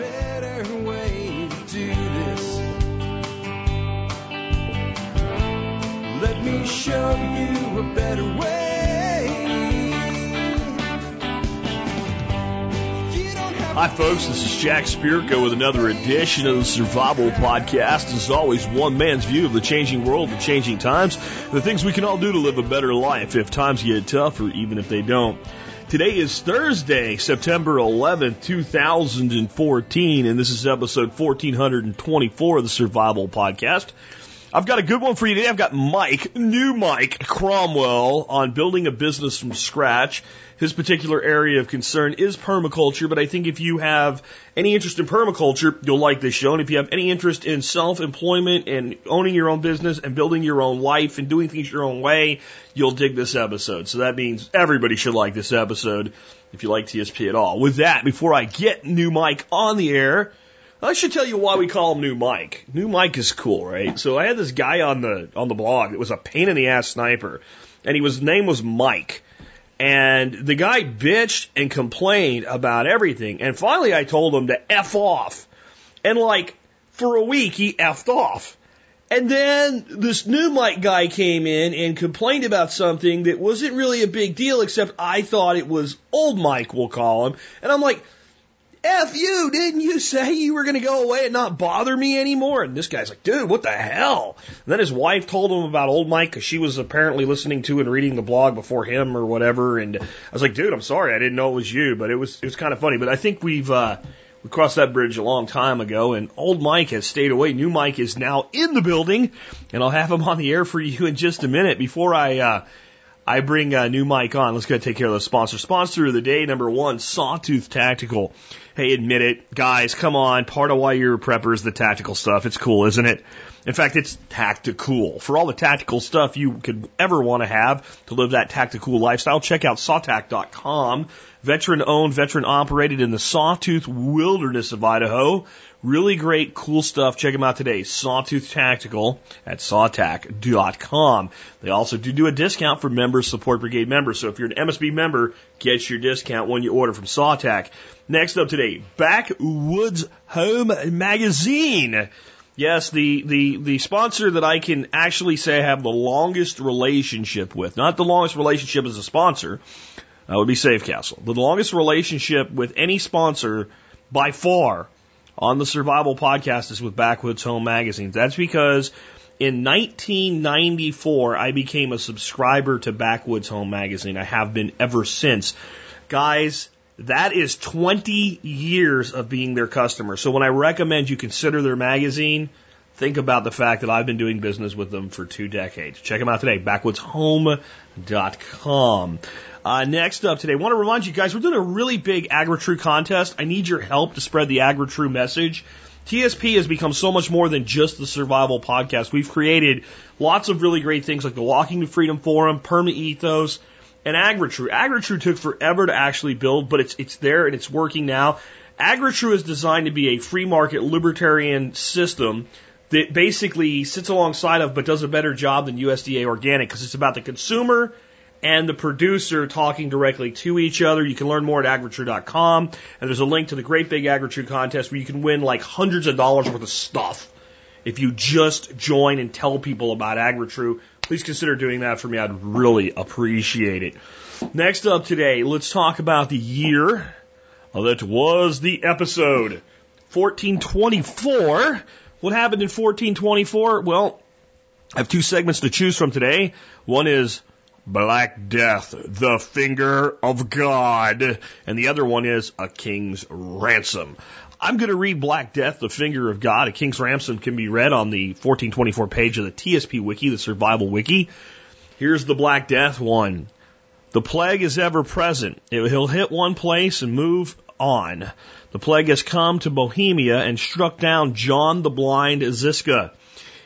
better way to do this. Let me show you a better way. Hi, folks. This is Jack Spirko with another edition of the Survival Podcast. As always, one man's view of the changing world, the changing times, the things we can all do to live a better life if times get tough or even if they don't. Today is Thursday, September 11th, 2014, and this is episode 1424 of the Survival Podcast. I've got a good one for you today. I've got Mike, new Mike Cromwell on building a business from scratch. His particular area of concern is permaculture, but I think if you have any interest in permaculture, you'll like this show. And if you have any interest in self-employment and owning your own business and building your own life and doing things your own way, you'll dig this episode. So that means everybody should like this episode if you like TSP at all. With that, before I get new Mike on the air, I should tell you why we call him New Mike. New Mike is cool, right? So I had this guy on the on the blog that was a pain in the ass sniper, and he was his name was Mike. And the guy bitched and complained about everything. And finally I told him to F off. And like for a week he effed off. And then this new Mike guy came in and complained about something that wasn't really a big deal, except I thought it was old Mike, we'll call him. And I'm like, F you, didn't you say you were going to go away and not bother me anymore? And this guy's like, dude, what the hell? And then his wife told him about old Mike because she was apparently listening to and reading the blog before him or whatever. And I was like, dude, I'm sorry. I didn't know it was you, but it was, it was kind of funny. But I think we've, uh, we crossed that bridge a long time ago and old Mike has stayed away. New Mike is now in the building and I'll have him on the air for you in just a minute before I, uh, I bring a new Mike on. Let's go take care of the sponsor. Sponsor of the day, number one, Sawtooth Tactical. Hey, admit it. Guys, come on. Part of why you're a prepper is the tactical stuff. It's cool, isn't it? In fact, it's tactical. For all the tactical stuff you could ever want to have to live that tactical lifestyle, check out sawtac.com. Veteran owned, veteran operated in the Sawtooth wilderness of Idaho. Really great, cool stuff. Check them out today. Sawtooth Tactical at sawtac.com. They also do do a discount for members, support brigade members. So if you're an MSB member, get your discount when you order from Sawtac. Next up today, Backwoods Home Magazine. Yes, the, the, the sponsor that I can actually say I have the longest relationship with, not the longest relationship as a sponsor, that would be Safe Castle. The longest relationship with any sponsor by far on the Survival Podcast is with Backwoods Home Magazine. That's because in 1994, I became a subscriber to Backwoods Home Magazine. I have been ever since. Guys, that is 20 years of being their customer. So when I recommend you consider their magazine, think about the fact that I've been doing business with them for two decades. Check them out today, backwoodshome.com. Uh, next up today, I want to remind you guys, we're doing a really big AgriTrue contest. I need your help to spread the AgriTrue message. TSP has become so much more than just the survival podcast. We've created lots of really great things like the Walking to Freedom Forum, Perma Ethos, and AgriTrue. AgriTrue took forever to actually build, but it's it's there and it's working now. AgriTrue is designed to be a free market libertarian system that basically sits alongside of but does a better job than USDA organic because it's about the consumer and the producer talking directly to each other. You can learn more at agritrue.com. And there's a link to the Great Big AgriTrue contest where you can win like hundreds of dollars worth of stuff if you just join and tell people about AgriTrue. Please consider doing that for me. I'd really appreciate it. Next up today, let's talk about the year that was the episode. 1424. What happened in 1424? Well, I have two segments to choose from today. One is Black Death, the finger of God. And the other one is A King's Ransom. I'm going to read Black Death, the finger of God. A King's Ransom can be read on the 1424 page of the TSP Wiki, the Survival Wiki. Here's the Black Death one. The plague is ever present. He'll hit one place and move on. The plague has come to Bohemia and struck down John the Blind Ziska.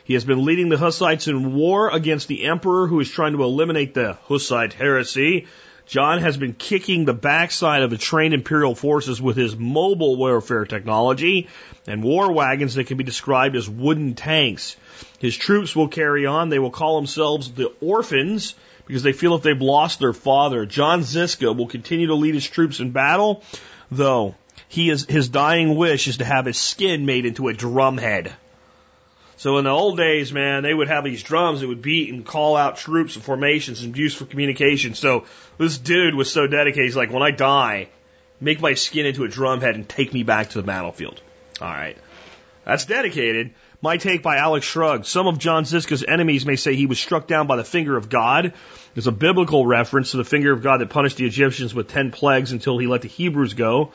He has been leading the Hussites in war against the emperor who is trying to eliminate the Hussite heresy. John has been kicking the backside of the trained imperial forces with his mobile warfare technology and war wagons that can be described as wooden tanks. His troops will carry on. They will call themselves the orphans because they feel if they've lost their father. John Ziska will continue to lead his troops in battle, though he is his dying wish is to have his skin made into a drum head. So in the old days, man, they would have these drums that would beat and call out troops and formations and use for communication. So this dude was so dedicated. He's like, when I die, make my skin into a drum head and take me back to the battlefield. All right. That's dedicated. My take by Alex Shrugged. Some of John Ziska's enemies may say he was struck down by the finger of God. There's a biblical reference to the finger of God that punished the Egyptians with ten plagues until he let the Hebrews go.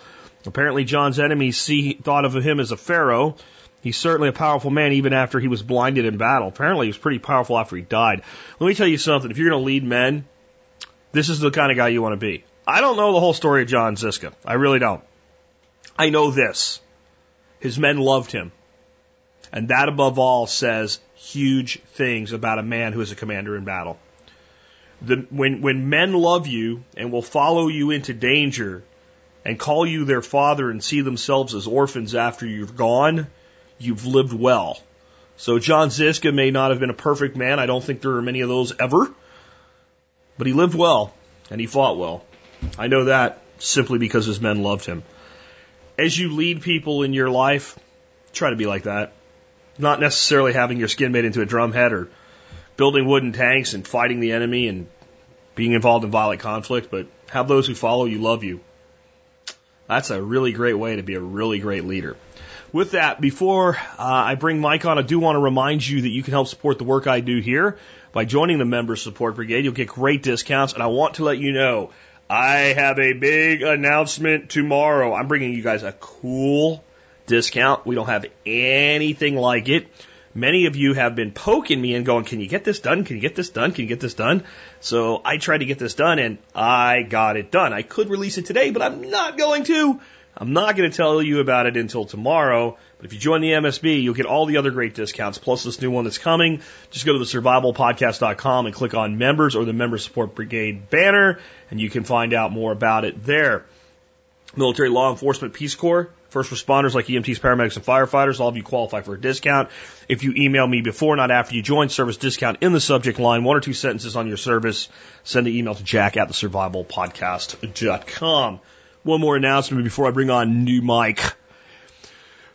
Apparently, John's enemies see thought of him as a pharaoh. He's certainly a powerful man even after he was blinded in battle. Apparently, he was pretty powerful after he died. Let me tell you something. If you're going to lead men, this is the kind of guy you want to be. I don't know the whole story of John Ziska. I really don't. I know this. His men loved him. And that above all says huge things about a man who is a commander in battle. The, when, when men love you and will follow you into danger and call you their father and see themselves as orphans after you've gone, you've lived well. So John Ziska may not have been a perfect man. I don't think there are many of those ever. But he lived well and he fought well. I know that simply because his men loved him. As you lead people in your life, try to be like that. Not necessarily having your skin made into a drumhead or building wooden tanks and fighting the enemy and being involved in violent conflict, but have those who follow you love you. That's a really great way to be a really great leader. With that, before uh, I bring Mike on, I do want to remind you that you can help support the work I do here by joining the Member Support Brigade. You'll get great discounts, and I want to let you know I have a big announcement tomorrow. I'm bringing you guys a cool discount. We don't have anything like it. Many of you have been poking me and going, Can you get this done? Can you get this done? Can you get this done? So I tried to get this done and I got it done. I could release it today, but I'm not going to. I'm not going to tell you about it until tomorrow. But if you join the MSB, you'll get all the other great discounts, plus this new one that's coming. Just go to the survivalpodcast.com and click on members or the member support brigade banner, and you can find out more about it there. Military Law Enforcement Peace Corps First responders like EMTs, paramedics, and firefighters, all of you qualify for a discount. If you email me before, not after you join, service discount in the subject line, one or two sentences on your service, send an email to jack at the survivalpodcast.com. One more announcement before I bring on new Mike.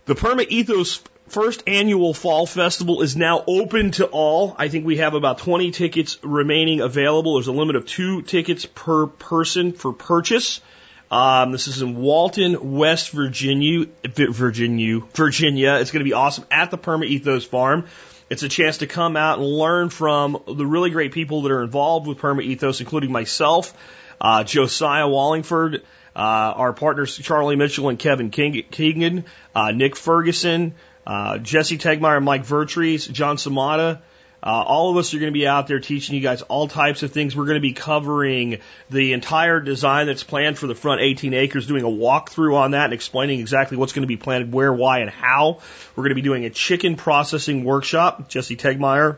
The Perma Ethos first annual fall festival is now open to all. I think we have about 20 tickets remaining available. There's a limit of two tickets per person for purchase. Um, this is in Walton, West Virginia, Virginia, Virginia. It's going to be awesome at the Perma Ethos Farm. It's a chance to come out and learn from the really great people that are involved with Perma Ethos, including myself, uh, Josiah Wallingford, our partners Charlie Mitchell and Kevin King- Keegan, uh, Nick Ferguson, uh, Jesse Tegmeyer, Mike Vertrees, John Samata, uh, all of us are going to be out there teaching you guys all types of things. We're going to be covering the entire design that's planned for the front 18 acres, doing a walkthrough on that and explaining exactly what's going to be planted, where, why, and how. We're going to be doing a chicken processing workshop. Jesse Tegmeyer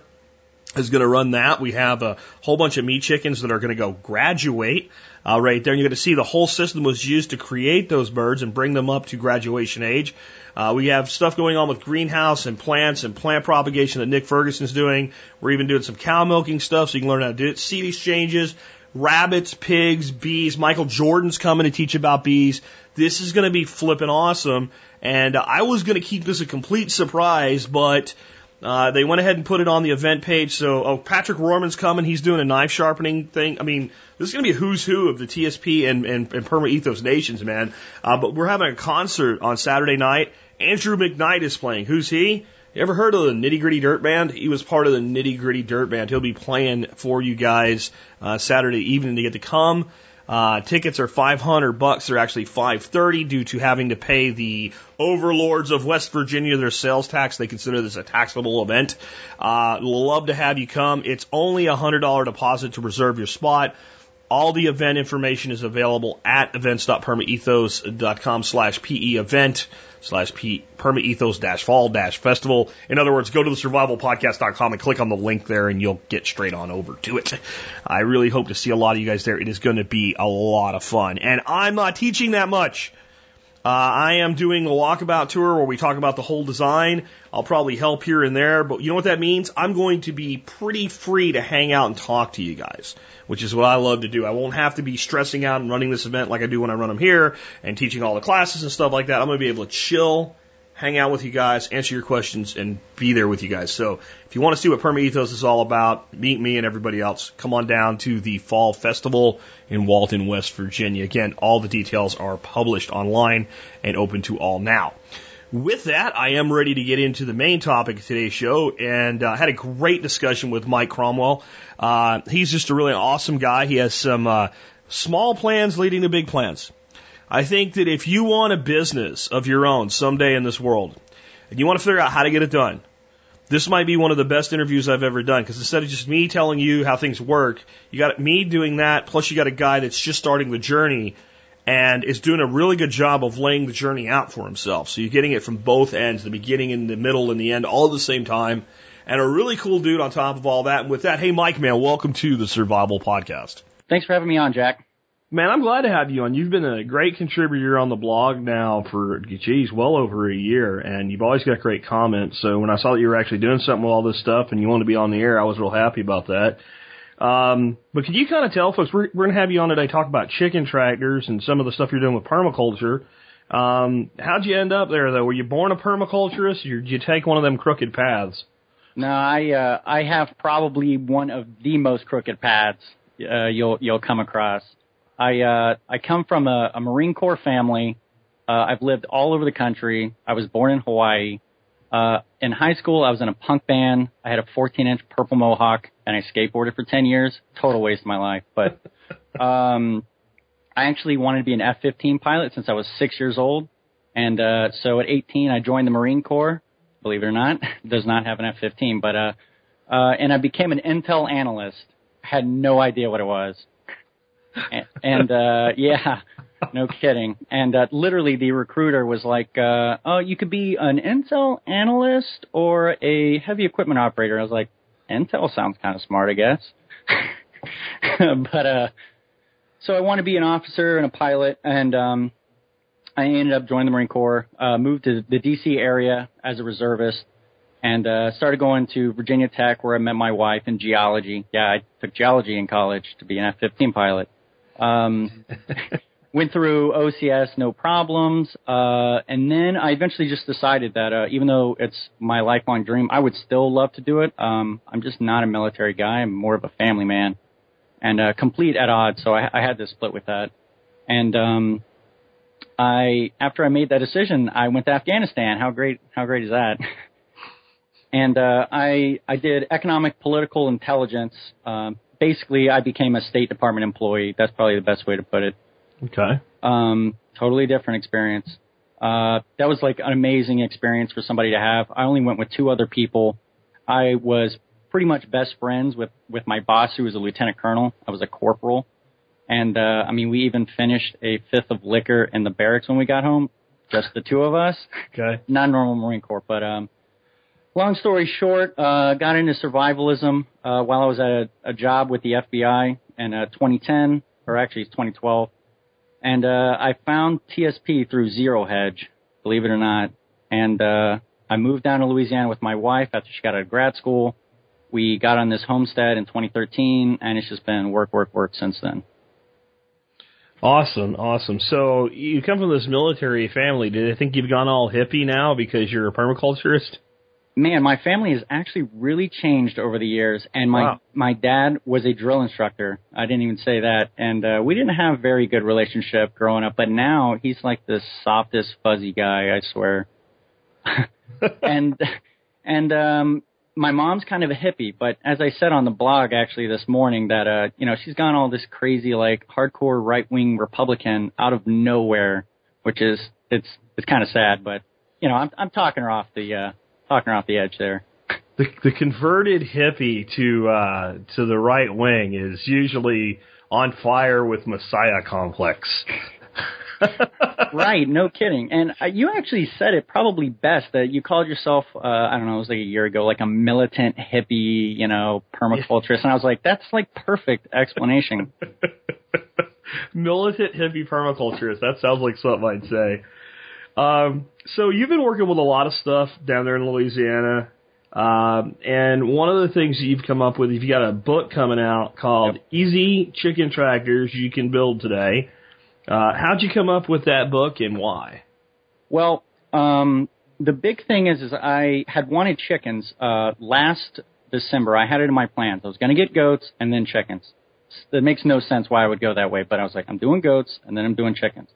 is going to run that. We have a whole bunch of meat chickens that are going to go graduate uh, right there. And you're going to see the whole system was used to create those birds and bring them up to graduation age. Uh, we have stuff going on with greenhouse and plants and plant propagation that Nick Ferguson's doing. We're even doing some cow milking stuff so you can learn how to do it. Seed exchanges, rabbits, pigs, bees. Michael Jordan's coming to teach about bees. This is going to be flipping awesome. And uh, I was going to keep this a complete surprise, but uh, they went ahead and put it on the event page. So, oh, Patrick Rohrman's coming. He's doing a knife sharpening thing. I mean, this is going to be a who's who of the TSP and, and, and Perma Ethos nations, man. Uh, but we're having a concert on Saturday night Andrew McKnight is playing. Who's he? You ever heard of the Nitty Gritty Dirt Band? He was part of the Nitty Gritty Dirt Band. He'll be playing for you guys uh, Saturday evening to get to come. Uh, tickets are 500 bucks. They're actually 530 due to having to pay the overlords of West Virginia their sales tax. They consider this a taxable event. Uh, love to have you come. It's only a hundred dollar deposit to reserve your spot. All the event information is available at events.permaethos.com slash PE event slash permaethos dash fall dash festival. In other words, go to the survivalpodcast.com and click on the link there and you'll get straight on over to it. I really hope to see a lot of you guys there. It is going to be a lot of fun. And I'm not teaching that much. Uh, I am doing a walkabout tour where we talk about the whole design. I'll probably help here and there, but you know what that means? I'm going to be pretty free to hang out and talk to you guys, which is what I love to do. I won't have to be stressing out and running this event like I do when I run them here and teaching all the classes and stuff like that. I'm going to be able to chill hang out with you guys, answer your questions, and be there with you guys. So if you want to see what Perma Ethos is all about, meet me and everybody else. Come on down to the Fall Festival in Walton, West Virginia. Again, all the details are published online and open to all now. With that, I am ready to get into the main topic of today's show, and I uh, had a great discussion with Mike Cromwell. Uh, he's just a really awesome guy. He has some uh, small plans leading to big plans. I think that if you want a business of your own someday in this world, and you want to figure out how to get it done, this might be one of the best interviews I've ever done because instead of just me telling you how things work, you got me doing that, plus you got a guy that's just starting the journey and is doing a really good job of laying the journey out for himself. So you're getting it from both ends, the beginning and the middle and the end, all at the same time. And a really cool dude on top of all that. And with that, hey, Mike, man, welcome to the Survival Podcast. Thanks for having me on, Jack. Man, I'm glad to have you on. You've been a great contributor on the blog now for, geez, well over a year, and you've always got great comments. So when I saw that you were actually doing something with all this stuff and you wanted to be on the air, I was real happy about that. Um, but could you kind of tell folks, we're, we're going to have you on today talk about chicken tractors and some of the stuff you're doing with permaculture. Um, how'd you end up there though? Were you born a permaculturist or did you take one of them crooked paths? No, I, uh, I have probably one of the most crooked paths, uh, you'll, you'll come across. I uh, I come from a, a Marine Corps family. Uh, I've lived all over the country. I was born in Hawaii. Uh, in high school, I was in a punk band. I had a 14-inch purple mohawk, and I skateboarded for 10 years. Total waste of my life. But um, I actually wanted to be an F-15 pilot since I was six years old. And uh, so at 18, I joined the Marine Corps. Believe it or not, does not have an F-15. But uh, uh, and I became an intel analyst. Had no idea what it was and, uh, yeah, no kidding. And uh, literally, the recruiter was like, uh, "Oh, you could be an Intel analyst or a heavy equipment operator." I was like, "Intel sounds kind of smart, I guess." but uh, so I want to be an officer and a pilot, and um, I ended up joining the Marine Corps. Uh, moved to the D.C. area as a reservist, and uh, started going to Virginia Tech, where I met my wife in geology. Yeah, I took geology in college to be an F-15 pilot. Um, went through OCS, no problems. Uh, and then I eventually just decided that, uh, even though it's my lifelong dream, I would still love to do it. Um, I'm just not a military guy. I'm more of a family man and, uh, complete at odds. So I, I had to split with that. And, um, I, after I made that decision, I went to Afghanistan. How great, how great is that? and, uh, I, I did economic political intelligence, um, basically I became a State Department employee. That's probably the best way to put it. Okay. Um, totally different experience. Uh, that was like an amazing experience for somebody to have. I only went with two other people. I was pretty much best friends with, with my boss who was a lieutenant colonel. I was a corporal. And, uh, I mean, we even finished a fifth of liquor in the barracks when we got home. Just the two of us. Okay. Not normal Marine Corps, but, um, long story short, uh, got into survivalism uh, while I was at a, a job with the FBI in uh, 2010, or actually it's 2012, and uh, I found TSP through Zero Hedge, believe it or not, and uh, I moved down to Louisiana with my wife after she got out of grad school. We got on this homestead in 2013, and it's just been work, work, work since then. Awesome, awesome. So you come from this military family. Do they think you've gone all hippie now because you're a permaculturist? Man, my family has actually really changed over the years. And my wow. my dad was a drill instructor. I didn't even say that, and uh, we didn't have a very good relationship growing up. But now he's like the softest, fuzzy guy. I swear. and and um, my mom's kind of a hippie, but as I said on the blog actually this morning, that uh, you know, she's gone all this crazy like hardcore right wing Republican out of nowhere, which is it's it's kind of sad, but you know, I'm I'm talking her off the uh talking off the edge there. The, the converted hippie to uh, to the right wing is usually on fire with Messiah complex. right, no kidding. And uh, you actually said it probably best that you called yourself, uh, I don't know, it was like a year ago, like a militant hippie, you know, permaculturist. And I was like, that's like perfect explanation. militant hippie permaculturist. That sounds like something I'd say. Um, so you've been working with a lot of stuff down there in Louisiana. Um, and one of the things that you've come up with, you've got a book coming out called Yep. Easy Chicken Tractors You Can Build Today. Uh, how'd you come up with that book and why? Well, um, the big thing is, is I had wanted chickens uh, last December. I had it in my plans. I was going to get goats and then chickens. It makes no sense why I would go that way, but I was like, I'm doing goats and then I'm doing chickens.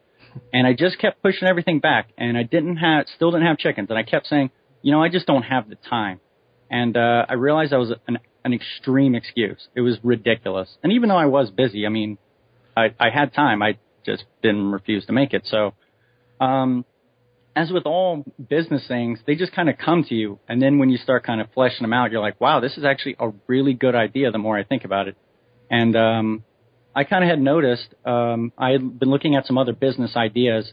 And I just kept pushing everything back, and I didn't have, still didn't have chickens, and I kept saying, you know, I just don't have the time. And uh, I realized that was an, an extreme excuse. It was ridiculous. And even though I was busy, I mean, I, I had time. I just didn't refuse to make it. So, um, as with all business things, they just kind of come to you. And then when you start kind of fleshing them out, you're like, wow, this is actually a really good idea the more I think about it. And, um, I kind of had noticed, um, I had been looking at some other business ideas.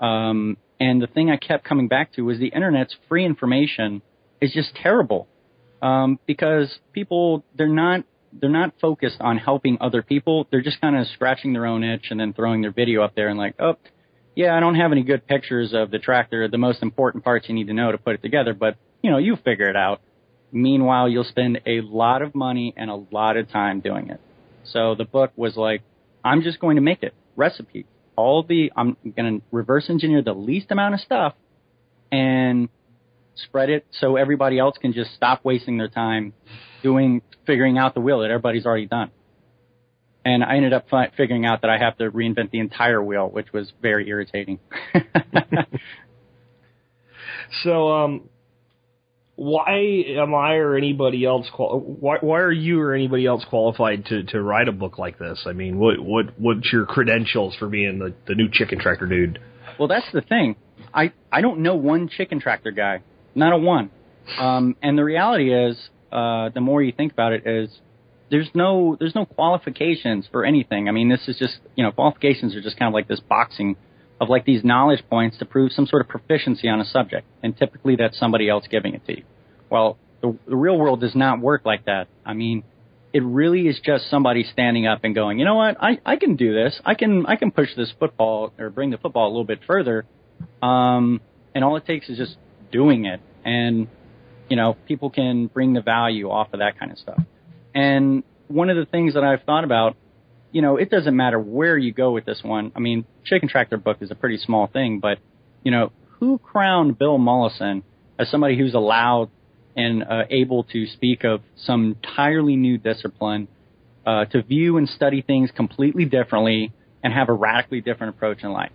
Um, and the thing I kept coming back to was the internet's free information is just terrible. Um, because people, they're not, they're not focused on helping other people. They're just kind of scratching their own itch and then throwing their video up there and like, oh, yeah, I don't have any good pictures of the tractor, the most important parts you need to know to put it together, but you know, you figure it out. Meanwhile, you'll spend a lot of money and a lot of time doing it. So the book was like, I'm just going to make it recipe. All the, I'm going to reverse engineer the least amount of stuff and spread it so everybody else can just stop wasting their time doing, figuring out the wheel that everybody's already done. And I ended up fi- figuring out that I have to reinvent the entire wheel, which was very irritating. So, um, why am I or anybody else qual- why why are you or anybody else qualified to to write a book like this? I mean, what what what's your credentials for being the the new chicken tractor dude? Well, that's the thing. I I don't know one chicken tractor guy, not a one. Um, and the reality is, uh, the more you think about it, is there's no there's no qualifications for anything. I mean, this is just you know qualifications are just kind of like this boxing of like these knowledge points to prove some sort of proficiency on a subject, and typically that's somebody else giving it to you. Well, the, the real world does not work like that. I mean, it really is just somebody standing up and going, you know what, I, I can do this. I can I can push this football or bring the football a little bit further. Um, and all it takes is just doing it, and you know people can bring the value off of that kind of stuff. And one of the things that I've thought about, you know, it doesn't matter where you go with this one. I mean, Chicken Tractor book is a pretty small thing, but you know, who crowned Bill Mollison as somebody who's allowed and uh, able to speak of some entirely new discipline, uh, to view and study things completely differently and have a radically different approach in life?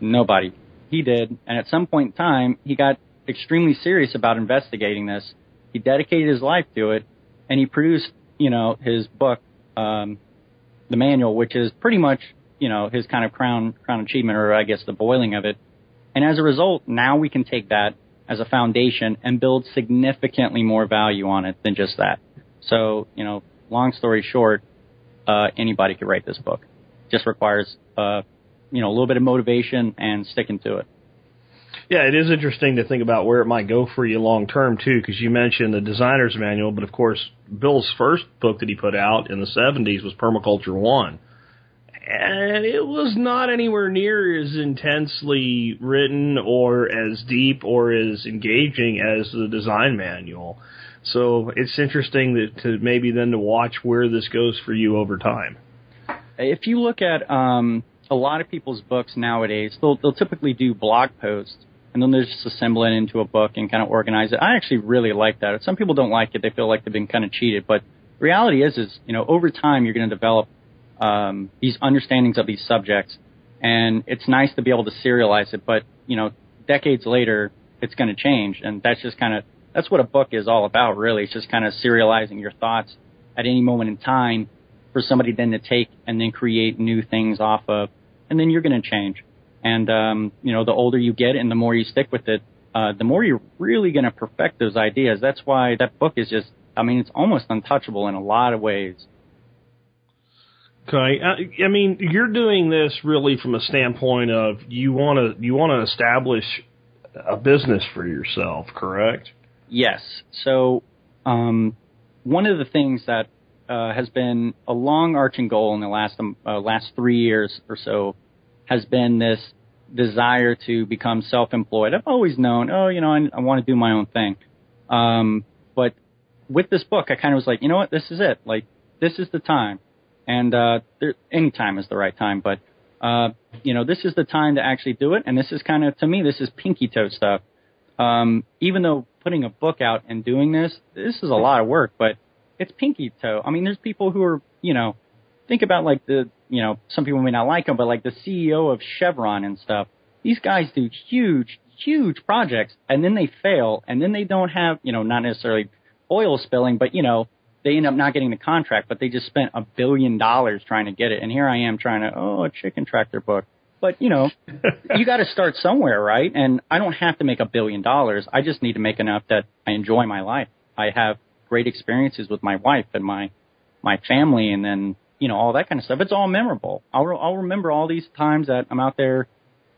Nobody. He did, and at some point in time, he got extremely serious about investigating this. He dedicated his life to it, and he produced, you know, his book, um, the manual, which is pretty much, you know, his kind of crown crown achievement, or I guess the boiling of it. And as a result, now we can take that as a foundation and build significantly more value on it than just that. So, you know, long story short, uh, anybody could write this book. Just requires, uh, you know, a little bit of motivation and sticking to it. Yeah, it is interesting to think about where it might go for you long term too, because you mentioned the designer's manual, but of course, Bill's first book that he put out in the '70s was Permaculture One, and it was not anywhere near as intensely written or as deep or as engaging as the design manual. So it's interesting that to maybe then to watch where this goes for you over time. If you look at um, a lot of people's books nowadays, they'll, they'll typically do blog posts and then they just assemble it into a book and kind of organize it. I actually really like that. Some people don't like it; they feel like they've been kind of cheated. But reality is, is you know, over time you're going to develop um, these understandings of these subjects, and it's nice to be able to serialize it. But you know, decades later, it's going to change, and that's just kind of that's what a book is all about, really. It's just kind of serializing your thoughts at any moment in time for somebody then to take and then create new things off of, and then you're going to change. And um, you know, the older you get and the more you stick with it, uh, the more you're really going to perfect those ideas. That's why that book is just, I mean, it's almost untouchable in a lot of ways. Okay, I, I mean, you're doing this really from a standpoint of you want to you want to establish a business for yourself, correct? Yes. So, um, one of the things that uh, has been a long arching goal in the last um, uh, last three years or so has been this desire to become self-employed. I've always known, oh, you know, I, I want to do my own thing. Um, but with this book, I kind of was like, you know what, this is it. Like, this is the time. And, uh, there, any time is the right time, but, uh, you know, this is the time to actually do it. And this is kind of, to me, this is pinky toe stuff. Um, even though putting a book out and doing this, this is a lot of work, but it's pinky toe. I mean, there's people who are, you know, think about like the, you know, some people may not like him, but like the CEO of Chevron and stuff. These guys do huge, huge projects and then they fail and then they don't have, you know, not necessarily oil spilling, but you know, they end up not getting the contract, but they just spent a billion dollars trying to get it. And here I am trying to, oh, a chicken tractor book. But you know, you got to start somewhere, right? And I don't have to make a billion dollars. I just need to make enough that I enjoy my life. I have great experiences with my wife and my my family, and then you know all that kind of stuff. It's all memorable. I'll I'll remember all these times that I'm out there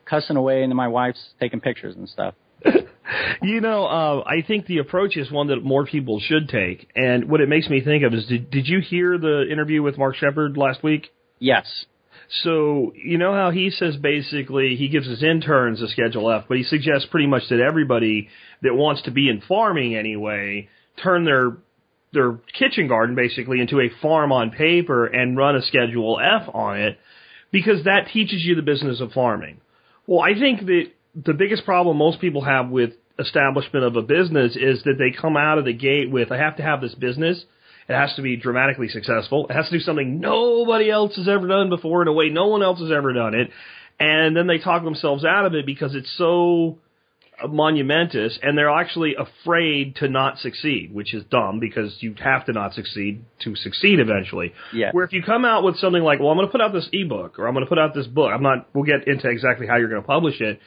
cussing away, and then my wife's taking pictures and stuff. you know, uh, I think the approach is one that more people should take. And what it makes me think of is, did, did you hear the interview with Mark Shepard last week? Yes. So you know how he says basically he gives his interns a Schedule F, but he suggests pretty much that everybody that wants to be in farming anyway turn their their kitchen garden basically into a farm on paper and run a Schedule F on it because that teaches you the business of farming. Well, I think that the biggest problem most people have with establishment of a business is that they come out of the gate with I have to have this business. It has to be dramatically successful. It has to do something nobody else has ever done before in a way no one else has ever done it. And then they talk themselves out of it because it's so monumentous and they're actually afraid to not succeed, which is dumb because you have to not succeed to succeed eventually. Yeah. Where if you come out with something like, well, I'm going to put out this ebook or I'm going to put out this book, I'm not, we'll get into exactly how you're going to publish it.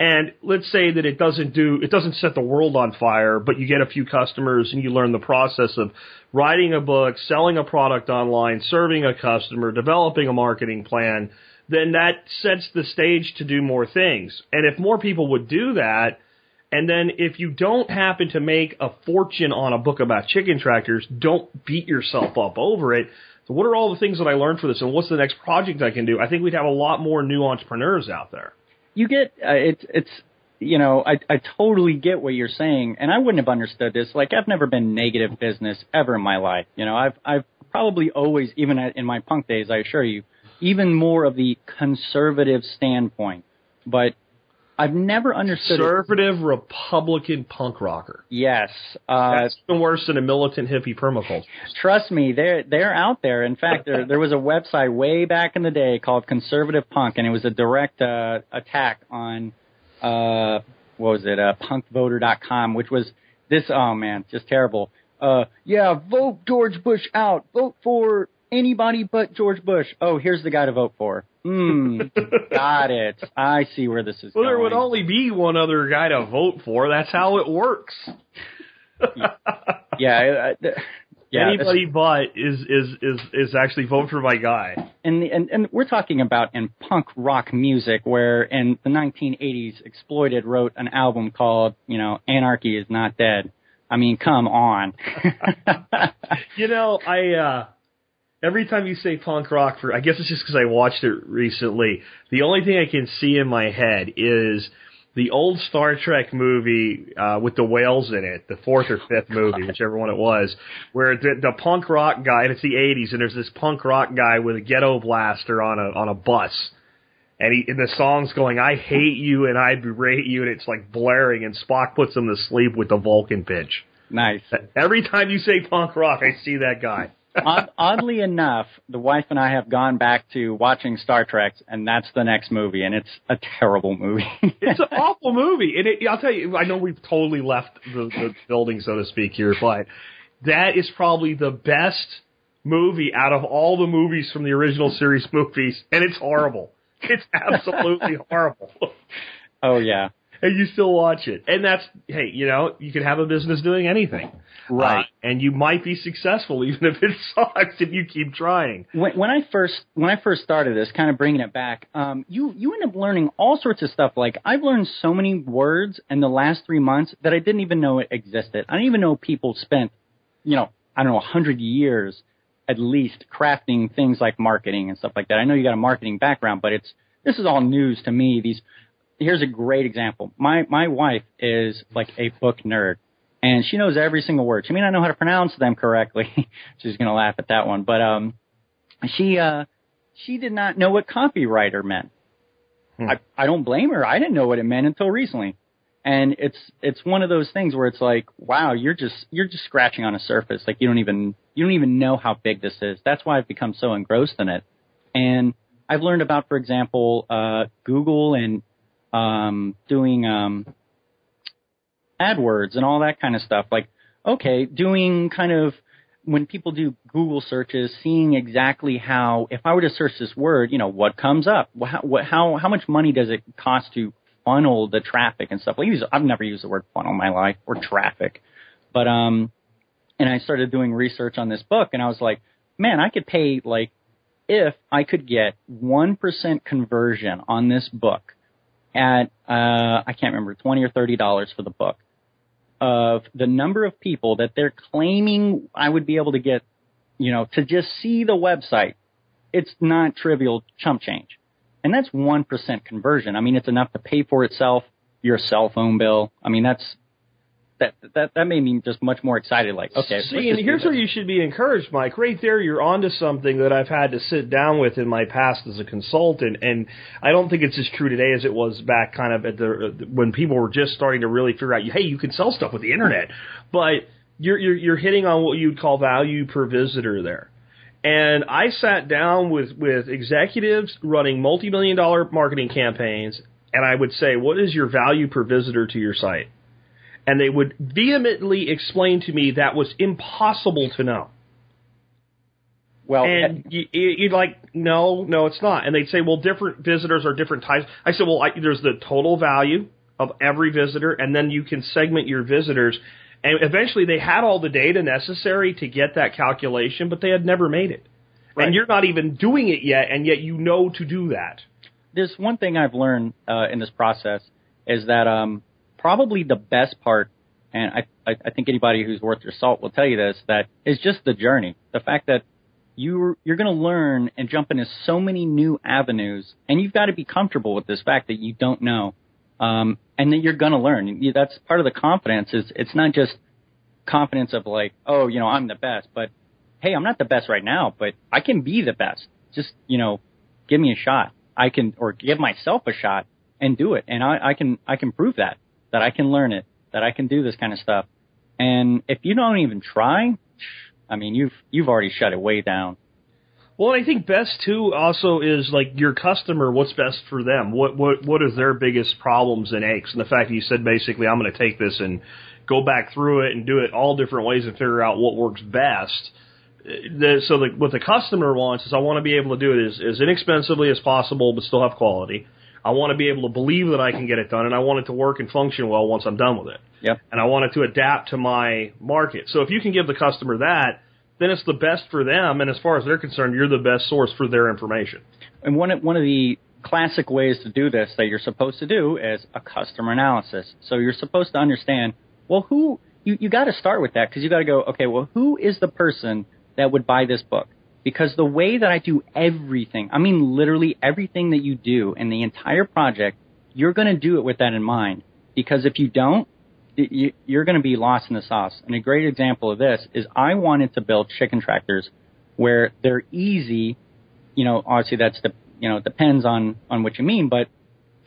And let's say that it doesn't do, it doesn't set the world on fire, but you get a few customers and you learn the process of writing a book, selling a product online, serving a customer, developing a marketing plan, then that sets the stage to do more things. And if more people would do that, and then if you don't happen to make a fortune on a book about chicken tractors, don't beat yourself up over it. So what are all the things that I learned for this and what's the next project I can do? I think we'd have a lot more new entrepreneurs out there. You get, uh, it's, it's, you know, I, I totally get what you're saying, and I wouldn't have understood this. Like, I've never been negative business ever in my life. You know, I've, I've probably always, even in my punk days, I assure you, even more of the conservative standpoint. But I've never understood. Conservative Republican punk rocker. Yes, uh, That's even worse than a militant hippie permaculture. trust me, they're they're out there. In fact, there there was a website way back in the day called Conservative Punk, and it was a direct uh, attack on uh, what was it, uh, punkvoter.com, which was this. Oh man, just terrible. Uh, yeah, vote George Bush out. Vote for anybody but George Bush. Oh, here's the guy to vote for. Hmm, got it. I see where this is Well, going. there would only be one other guy to vote for. That's how it works. yeah, th- yeah. Anybody but is is is is actually vote for my guy. and, and and we're talking about in punk rock music where in the 1980s exploited wrote an album called you know anarchy is not dead i mean come on You know, I uh every time you say punk rock for I guess it's just because I watched it recently. The only thing I can see in my head is the old Star Trek movie uh, with the whales in it, the fourth or fifth movie, whichever one it was, where the, the punk rock guy, and it's the '80s, and there's this punk rock guy with a ghetto blaster on a on a bus, and he and the song's going, "I hate you and I berate you," and it's like blaring, and Spock puts him to sleep with the Vulcan pinch. nice Every time you say punk rock, I see that guy. Odd, oddly enough the wife and i have gone back to watching star trek and that's the next movie and it's a terrible movie It's an awful movie, and it, I'll tell you. I know we've totally left the, the building, so to speak, here, but that is probably the best movie out of all the movies from the original series movies, and it's horrible. It's absolutely horrible, oh yeah and you still watch it. And that's hey, you know, you can have a business doing anything, Right. Uh, and you might be successful even if it sucks if you keep trying. when, when I first when I first started this, kind of bringing it back, um, you you end up learning all sorts of stuff. Like I've learned so many words in the last three months that I didn't even know it existed. I didn't even know people spent, you know, I don't know, a hundred years at least crafting things like marketing and stuff like that. I know you got a marketing background, but it's this is all news to me. These here's a great example. My my wife is like a book nerd, and she knows every single word. She may not know how to pronounce them correctly. She's gonna laugh at that one, but um, she uh, she did not know what copywriter meant. Hmm. I I don't blame her. I didn't know what it meant until recently. And it's it's one of those things where it's like, wow, you're just you're just scratching on a surface. Like you don't even you don't even know how big this is. That's why I've become so engrossed in it. And I've learned about, for example, uh, Google and um, doing um, AdWords and all that kind of stuff. Like, okay, doing kind of when people do Google searches, seeing exactly how, if I were to search this word, you know, what comes up? How, how, how much money does it cost to funnel the traffic and stuff? Well, use, I've never used the word funnel in my life or traffic, but, um, and I started doing research on this book and I was like, man, I could pay like, if I could get 1% conversion on this book at, uh, I can't remember, 20 or $30 for the book of the number of people that they're claiming I would be able to get, you know, to just see the website, it's not trivial chump change. And that's 1% conversion. I mean, it's enough to pay for itself, your cell phone bill. I mean, that's, that, that, that made me just much more excited. Like, okay. See, and here's where you should be encouraged, Mike. Right there, you're onto something that I've had to sit down with in my past as a consultant, and I don't think it's as true today as it was back kind of at the when people were just starting to really figure out, hey, you can sell stuff with the internet, but you're you're, you're hitting on what you'd call value per visitor there. And I sat down with with executives running multi-million dollar marketing campaigns, and I would say, what is your value per visitor to your site? And they would vehemently explain to me that was impossible to know. well, And you, you'd like, no, no, it's not. And they'd say, well, different visitors are different types. I said, well, I, there's the total value of every visitor, and then you can segment your visitors. And eventually, they had all the data necessary to get that calculation, but they had never made it. Right. And you're not even doing it yet, and yet you know to do that. there's one thing I've learned uh, in this process is that um, probably the best part, and I, I, I think anybody who's worth their salt will tell you this, that is just the journey. The fact that you're, you're going to learn and jump into so many new avenues, and you've got to be comfortable with this fact that you don't know, um, and that you're going to learn. That's part of the confidence. Is it's not just confidence of like, oh, you know, I'm the best, but hey, I'm not the best right now, but I can be the best. Just you know, give me a shot. I can, or give myself a shot and do it. And I, I can, I can prove that, that I can learn it, that I can do this kind of stuff. And if you don't even try, I mean, you've, you've already shut it way down. Well, I think best too also is like your customer. What's best for them? What what what is their biggest problems and aches? And the fact that you said basically, I'm going to take this and go back through it and do it all different ways and figure out what works best. The, so the, what the customer wants is I want to be able to do it as, as inexpensively as possible, but still have quality. I want to be able to believe that I can get it done, and I want it to work and function well once I'm done with it. Yep. And I want it to adapt to my market. So if you can give the customer that, then it's the best for them, and as far as they're concerned, you're the best source for their information. And one of, one of the classic ways to do this that you're supposed to do is a customer analysis. So you're supposed to understand, well, who, you, you got to start with that because you got to go, okay, well, who is the person that would buy this book? Because the way that I do everything, I mean, literally everything that you do in the entire project, you're going to do it with that in mind. Because if you don't, you, you're going to be lost in the sauce. And a great example of this is I wanted to build chicken tractors where they're easy you know, obviously that's the, you know, depends on, on what you mean, but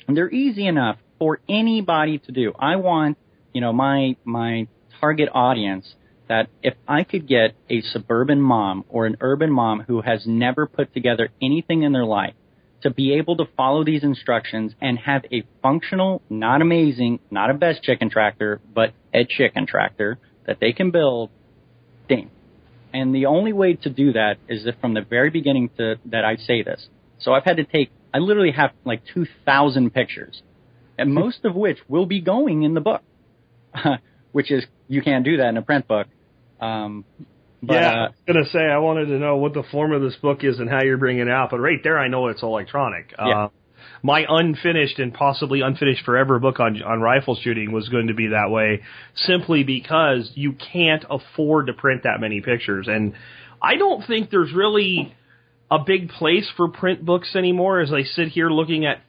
they're easy enough for anybody to do. I want, you know, my, my target audience that if I could get a suburban mom or an urban mom who has never put together anything in their life to be able to follow these instructions and have a functional, not amazing, not a best chicken tractor, but a chicken tractor that they can build, ding. And the only way to do that is if from the very beginning to, that I say this. So I've had to take, I literally have like 2,000 pictures, and most of which will be going in the book, which is, you can't do that in a print book. Um, but, yeah, uh, I was gonna say I wanted to know what the form of this book is and how you're bringing it out, but right there I know it's electronic. Yeah. Uh, my unfinished and possibly unfinished forever book on on rifle shooting was going to be that way, simply because you can't afford to print that many pictures, and I don't think there's really a big place for print books anymore. As I sit here looking at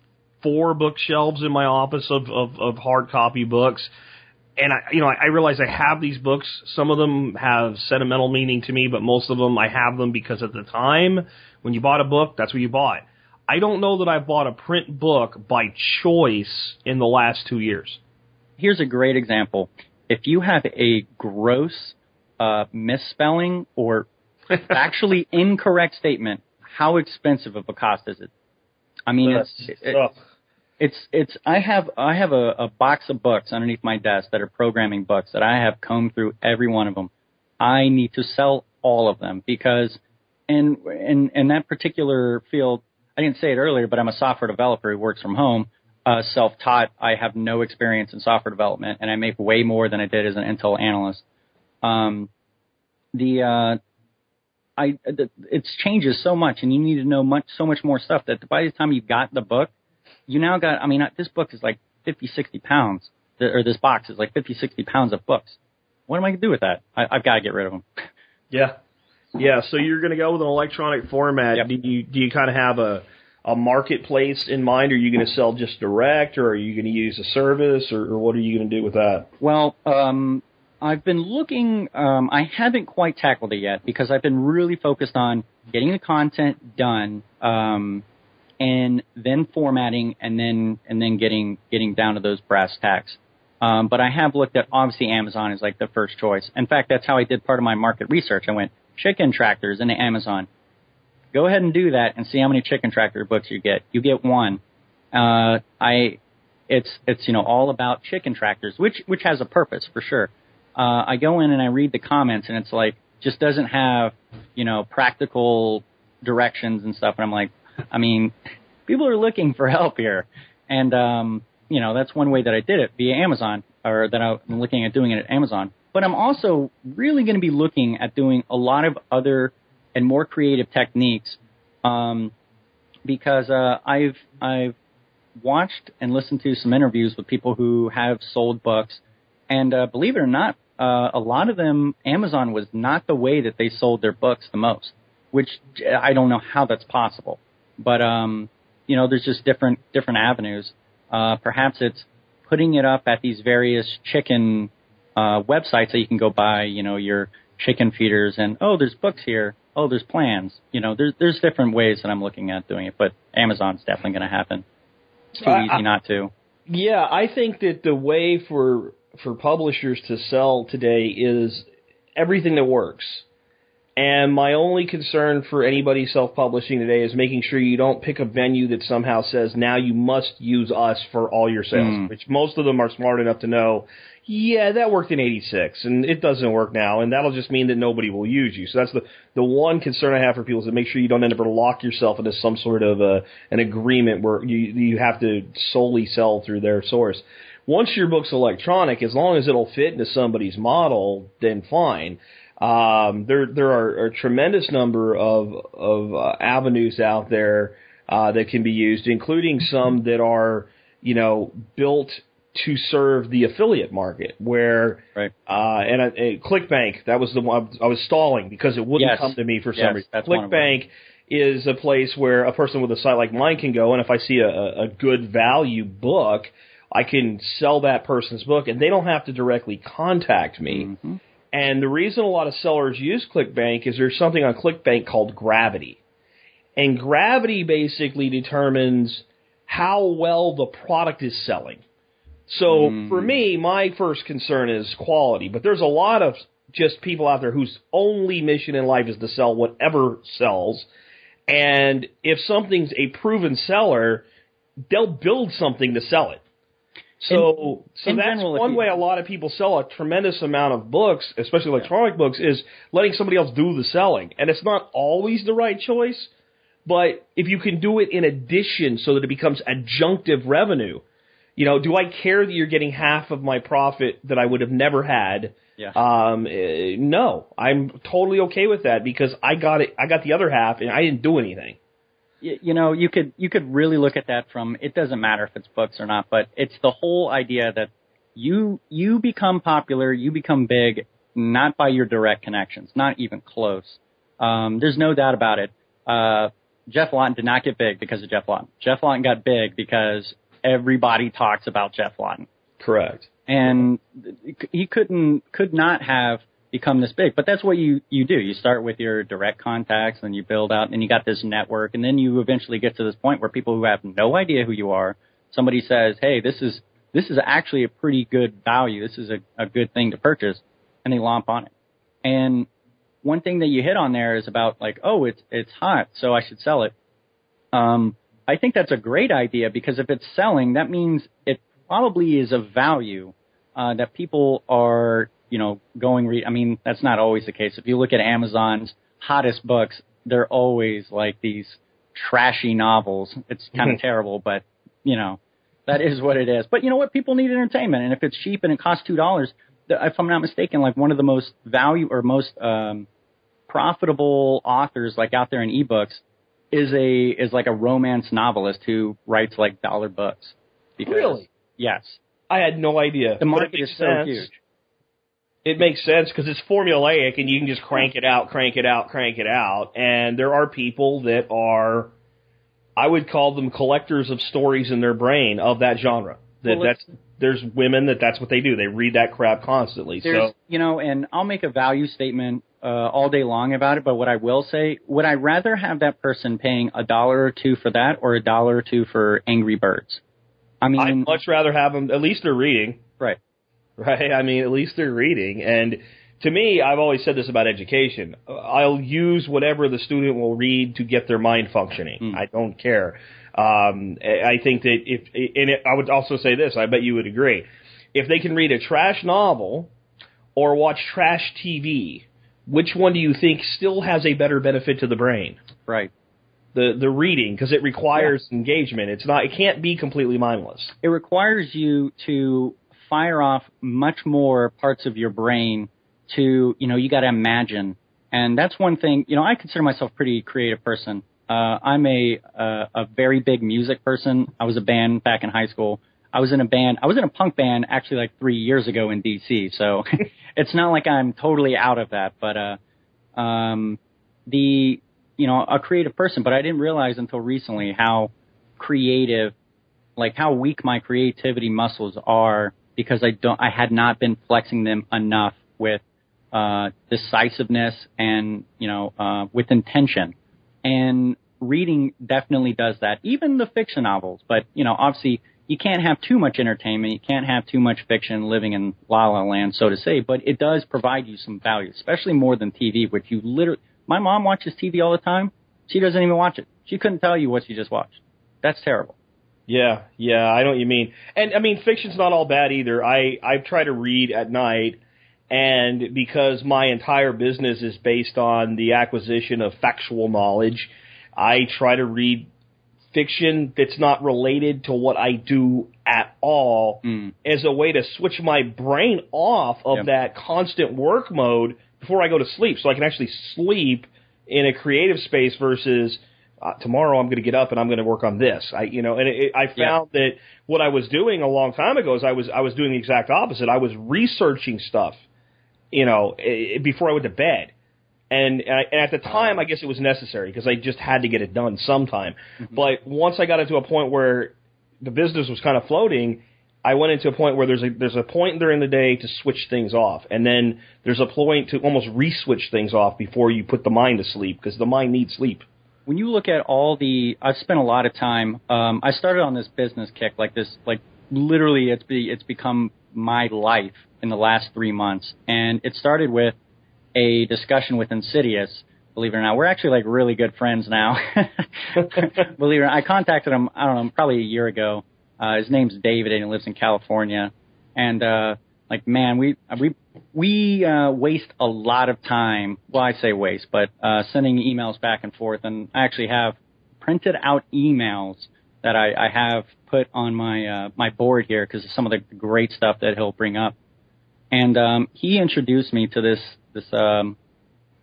four bookshelves in my office of, of, of hard copy books. And I, you know, I realize I have these books. Some of them have sentimental meaning to me, but most of them I have them because at the time when you bought a book, that's what you bought. I don't know that I've bought a print book by choice in the last two years. Here's a great example. If you have a gross uh, misspelling or actually incorrect statement, how expensive of a cost is it? I mean, it's it. It's it's. I have I have a, a box of books underneath my desk that are programming books that I have combed through every one of them. I need to sell all of them because, in in in that particular field, I didn't say it earlier, but I'm a software developer who works from home, uh, self-taught. I have no experience in software development, and I make way more than I did as an Intel analyst. Um, the uh, I it changes so much, and you need to know much so much more stuff that by the time you've got the book, you now got. I mean, this book is like 50, 60 pounds, or this box is like 50, 60 pounds of books. What am I gonna do with that? I, I've got to get rid of them. Yeah, yeah. So you're going to go with an electronic format. Yep. Do you do you kind of have a a marketplace in mind? Are you going to sell just direct, or are you going to use a service, or, or what are you going to do with that? Well, um, I've been looking. Um, I haven't quite tackled it yet because I've been really focused on getting the content done, um, and then formatting, and then and then getting getting down to those brass tacks. Um, but I have looked at obviously Amazon is like the first choice. In fact, that's how I did part of my market research. I went chicken tractors into Amazon. Go ahead and do that and see how many chicken tractor books you get. You get one. Uh, I, it's it's you know all about chicken tractors, which which has a purpose for sure. Uh, I go in and I read the comments and it's like just doesn't have you know practical directions and stuff. And I'm like, I mean, people are looking for help here, and um, you know that's one way that I did it via Amazon, or that I'm looking at doing it at Amazon. But I'm also really going to be looking at doing a lot of other and more creative techniques, um, because uh, I've I've watched and listened to some interviews with people who have sold books, and uh, believe it or not, uh, a lot of them Amazon was not the way that they sold their books the most, which I don't know how that's possible. But um, you know, there's just different different avenues. Uh, perhaps it's putting it up at these various chicken uh, websites that you can go buy, you know, your chicken feeders, and oh, there's books here. Oh, there's plans. You know, there's there's different ways that I'm looking at doing it, but Amazon's definitely going to happen. It's too I- easy not to. Yeah, I think that the way for for publishers to sell today is everything that works. And my only concern for anybody self-publishing today is making sure you don't pick a venue that somehow says now you must use us for all your sales, Mm. which most of them are smart enough to know, yeah, that worked in 86 and it doesn't work now and that'll just mean that nobody will use you. So that's the the one concern I have for people is to make sure you don't end up lock yourself into some sort of a, an agreement where you you have to solely sell through their source. Once your book's electronic, as long as it'll fit into somebody's model, then fine. Um, there there are a tremendous number of of uh, avenues out there uh, that can be used, including some that are you know built to serve the affiliate market. Where Right. uh, and uh, uh, ClickBank that was the one I was stalling because it wouldn't Yes. come to me for some Yes, reason. of them. ClickBank is a place where a person with a site like mine can go, and if I see a, a good value book, I can sell that person's book, and they don't have to directly contact me. Mhm. And the reason a lot of sellers use ClickBank is there's something on ClickBank called gravity. And gravity basically determines how well the product is selling. So Mm. for me, my first concern is quality, but there's a lot of just people out there whose only mission in life is to sell whatever sells. And if something's a proven seller, they'll build something to sell it. So, so in that's general, one you- way a lot of people sell a tremendous amount of books, especially electronic books, is letting somebody else do the selling. And it's not always the right choice, but if you can do it in addition so that it becomes adjunctive revenue, you know, do I care that you're getting half of my profit that I would have never had? Yeah. Um, eh, no, I'm totally okay with that because I got it. I got the other half, and I didn't do anything. Y- you know, you could you could really look at that from it doesn't matter if it's books or not, but it's the whole idea that you you become popular, you become big not by your direct connections, not even close. Um, there's no doubt about it. Uh, Geoff Lawton did not get big because of Geoff Lawton. Geoff Lawton got big because everybody talks about Geoff Lawton. Correct. And he couldn't, could not have become this big. But that's what you, you do. You start with your direct contacts and you build out and you got this network and then you eventually get to this point where people who have no idea who you are, somebody says, Hey, this is, this is actually a pretty good value. This is a, a good thing to purchase and they lomp on it. And one thing that you hit on there is about like, oh, it's, it's hot, so I should sell it. Um, I think that's a great idea because if it's selling, that means it probably is of value, uh, that people are you know, going read. I mean, that's not always the case. If you look at Amazon's hottest books, they're always like these trashy novels. It's kind of terrible, but you know, that is what it is. But you know what? People need entertainment, and if it's cheap and it costs two dollars, if I'm not mistaken, like one of the most value or most um, profitable authors like out there in ebooks is a is like a romance novelist who writes like dollar books. Because, really? Yes. I had no idea. The market is so huge it makes sense because it's formulaic and you can just crank it out, crank it out, crank it out. And there are people that are, I would call them collectors of stories in their brain of that genre. That well, that's there's women that that's what they do. They read that crap constantly. So you know, and I'll make a value statement uh, all day long about it. But what I will say, would I rather have that person paying a dollar or two for that, or a dollar or two for Angry Birds? I mean, I'd much rather have them. At least they're reading. Right right? I mean, at least they're reading. And to me, I've always said this about education. I'll use whatever the student will read to get their mind functioning. Mm. I don't care. Um, I think that if, and it, I would also say this, I bet you would agree. If they can read a trash novel or watch trash TV, which one do you think still has a better benefit to the brain? Right. The the reading because it requires yeah. engagement. It's not. It can't be completely mindless. It requires you to fire off much more parts of your brain to, you know, you got to imagine. And that's one thing, you know, I consider myself a pretty creative person. Uh, I'm a, uh, a very big music person. I was a band back in high school. I was in a band, I was in a punk band actually like three years ago in DC. So it's not like I'm totally out of that, but, uh, um, the, you know, a creative person, but I didn't realize until recently how creative, like how weak my creativity muscles are because I don't, I had not been flexing them enough with uh, decisiveness and you know uh, with intention. And reading definitely does that. Even the fiction novels, but you know, obviously you can't have too much entertainment. You can't have too much fiction living in la la land, so to say. But it does provide you some value, especially more than TV, which you literally. My mom watches TV all the time. She doesn't even watch it. She couldn't tell you what she just watched. That's terrible. Yeah, yeah, I know what you mean. And I mean, fiction's not all bad either. I I try to read at night, and because my entire business is based on the acquisition of factual knowledge, I try to read fiction that's not related to what I do at all mm. as a way to switch my brain off of that constant work mode before I go to sleep, so I can actually sleep in a creative space versus uh, tomorrow I'm going to get up and I'm going to work on this. I, you know, and it, it, I found yeah. that what I was doing a long time ago is I was I was doing the exact opposite. I was researching stuff, you know, before I went to bed. And, and, I, and at the time, I guess it was necessary because I just had to get it done sometime. Mm-hmm. But once I got into a point where the business was kind of floating, I went into a point where there's a there's a point during the day to switch things off, and then there's a point to almost re-switch things off before you put the mind to sleep because the mind needs sleep when you look at all the, I've spent a lot of time. Um, I started on this business kick, like this, like literally, it's be, it's become my life in the last three months, and it started with a discussion with Insidious. Believe it or not, we're actually like really good friends now. believe it or not, I contacted him. I don't know, probably a year ago. Uh, his name's David, and he lives in California. And uh, like, man, we we we uh, waste a lot of time. Well, I say waste, but uh, sending emails back and forth. And I actually have printed out emails that I, I have put on my uh, my board here because of some of the great stuff that he'll bring up. And um, he introduced me to this this um,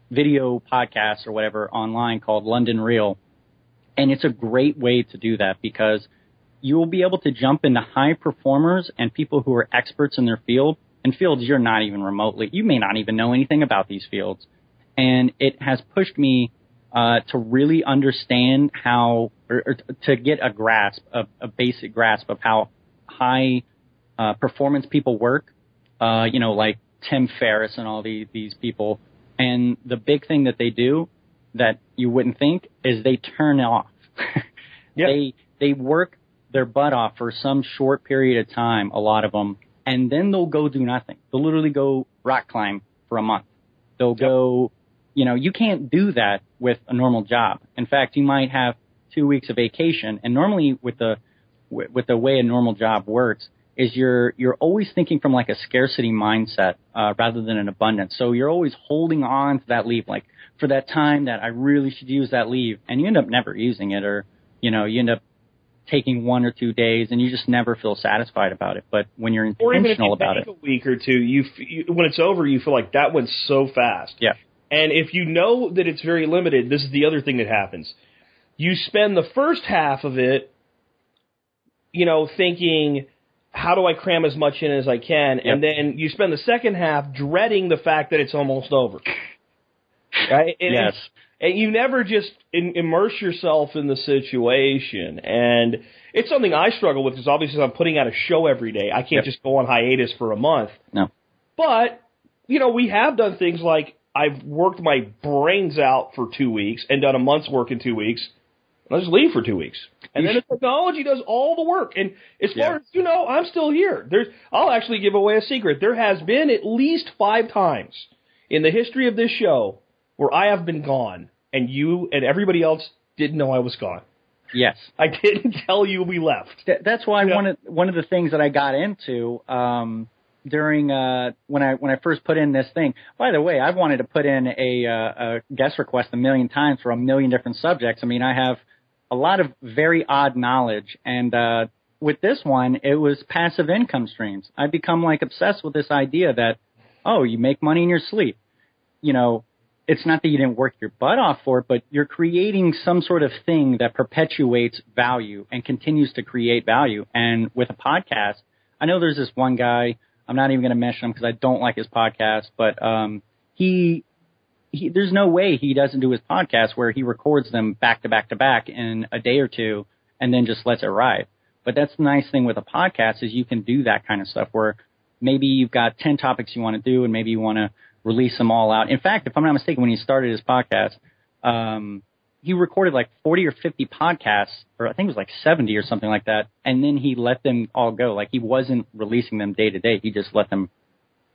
video podcast or whatever online called London Real, and it's a great way to do that because you will be able to jump into high performers and people who are experts in their field and fields you're not even remotely, you may not even know anything about these fields. And it has pushed me uh, to really understand how, or, or to get a grasp, a, a basic grasp of how high uh, performance people work. Uh, you know, like Tim Ferriss and all these these people. And the big thing that they do that you wouldn't think is they turn off. Yeah. They they work their butt off for some short period of time, a lot of them, and then they'll go do nothing. They'll literally go rock climb for a month. They'll go, you know, you can't do that with a normal job. In fact, you might have two weeks of vacation, and normally with the with with the way a normal job works is you're you're always thinking from like a scarcity mindset uh, rather than an abundance. So you're always holding on to that leave, like for that time that I really should use that leave, and you end up never using it, or you know you end up taking one or two days, and you just never feel satisfied about it. But when you're Or even if intentional about it, a week or two, you, you when it's over, you feel like that went so fast. yeah, And if you know that it's very limited, this is the other thing that happens. You spend the first half of it, you know, thinking, how do I cram as much in as I can? And then you spend the second half dreading the fact that it's almost over. Right? And, yes, and you never just in, immerse yourself in the situation. And it's something I struggle with because obviously I'm putting out a show every day. I can't Yep. just go on hiatus for a month. no, But, you know, we have done things like I've worked my brains out for two weeks and done a month's work in two weeks. Let's leave for two weeks. And You then the technology does all the work. And as far Yeah. as you know, I'm still here. There's, I'll actually give away a secret. There has been at least five times in the history of this show where I have been gone and you and everybody else didn't know I was gone. yes. I didn't tell you we left. Th- that's why Yeah. one of one of the things that I got into um, during uh, when I when I first put in this thing. By the way, I've wanted to put in a, uh, a guest request a million times for a million different subjects. I mean, I have a lot of very odd knowledge, and uh, with this one, it was passive income streams. I've become like obsessed with this idea that oh, you make money in your sleep. You know, it's not that you didn't work your butt off for it, but you're creating some sort of thing that perpetuates value and continues to create value. And with a podcast, I know there's this one guy. I'm not even going to mention him because I don't like his podcast, but um, he, he, there's no way he doesn't do his podcast where he records them back to back to back in a day or two and then just lets it ride. But that's the nice thing with a podcast is you can do that kind of stuff where maybe you've got 10 topics you want to do and maybe you want to release them all out. In fact, if I'm not mistaken, when he started his podcast, um, he recorded like 40 or 50 podcasts, or I think it was like 70 or something like that, and then he let them all go. Like he wasn't releasing them day to day. He just let them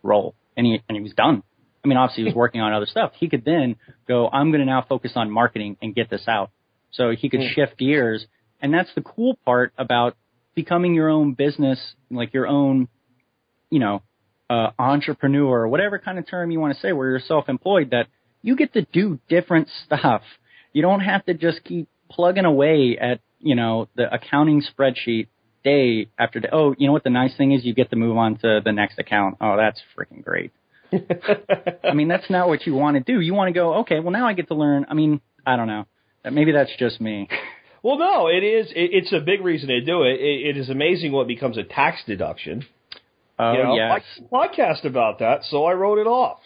roll, and he and he was done. I mean, obviously he was working on other stuff. He could then go, I'm going to now focus on marketing and get this out. So he could shift gears, and that's the cool part about becoming your own business, like your own, you know, uh, entrepreneur or whatever kind of term you want to say, where you're self-employed, that you get to do different stuff. You don't have to just keep plugging away at, you know, the accounting spreadsheet day after day. Oh, you know what the nice thing is? You get to move on to the next account. Oh, that's freaking great. I mean, that's not what you want to do. You want to go, okay, well now I get to learn. I mean, I don't know. Maybe that's just me. Well, no, it is. It, it's a big reason to do it. it. It is amazing what becomes a tax deduction. Oh, you know, yes. I podcast about that, so I wrote it off.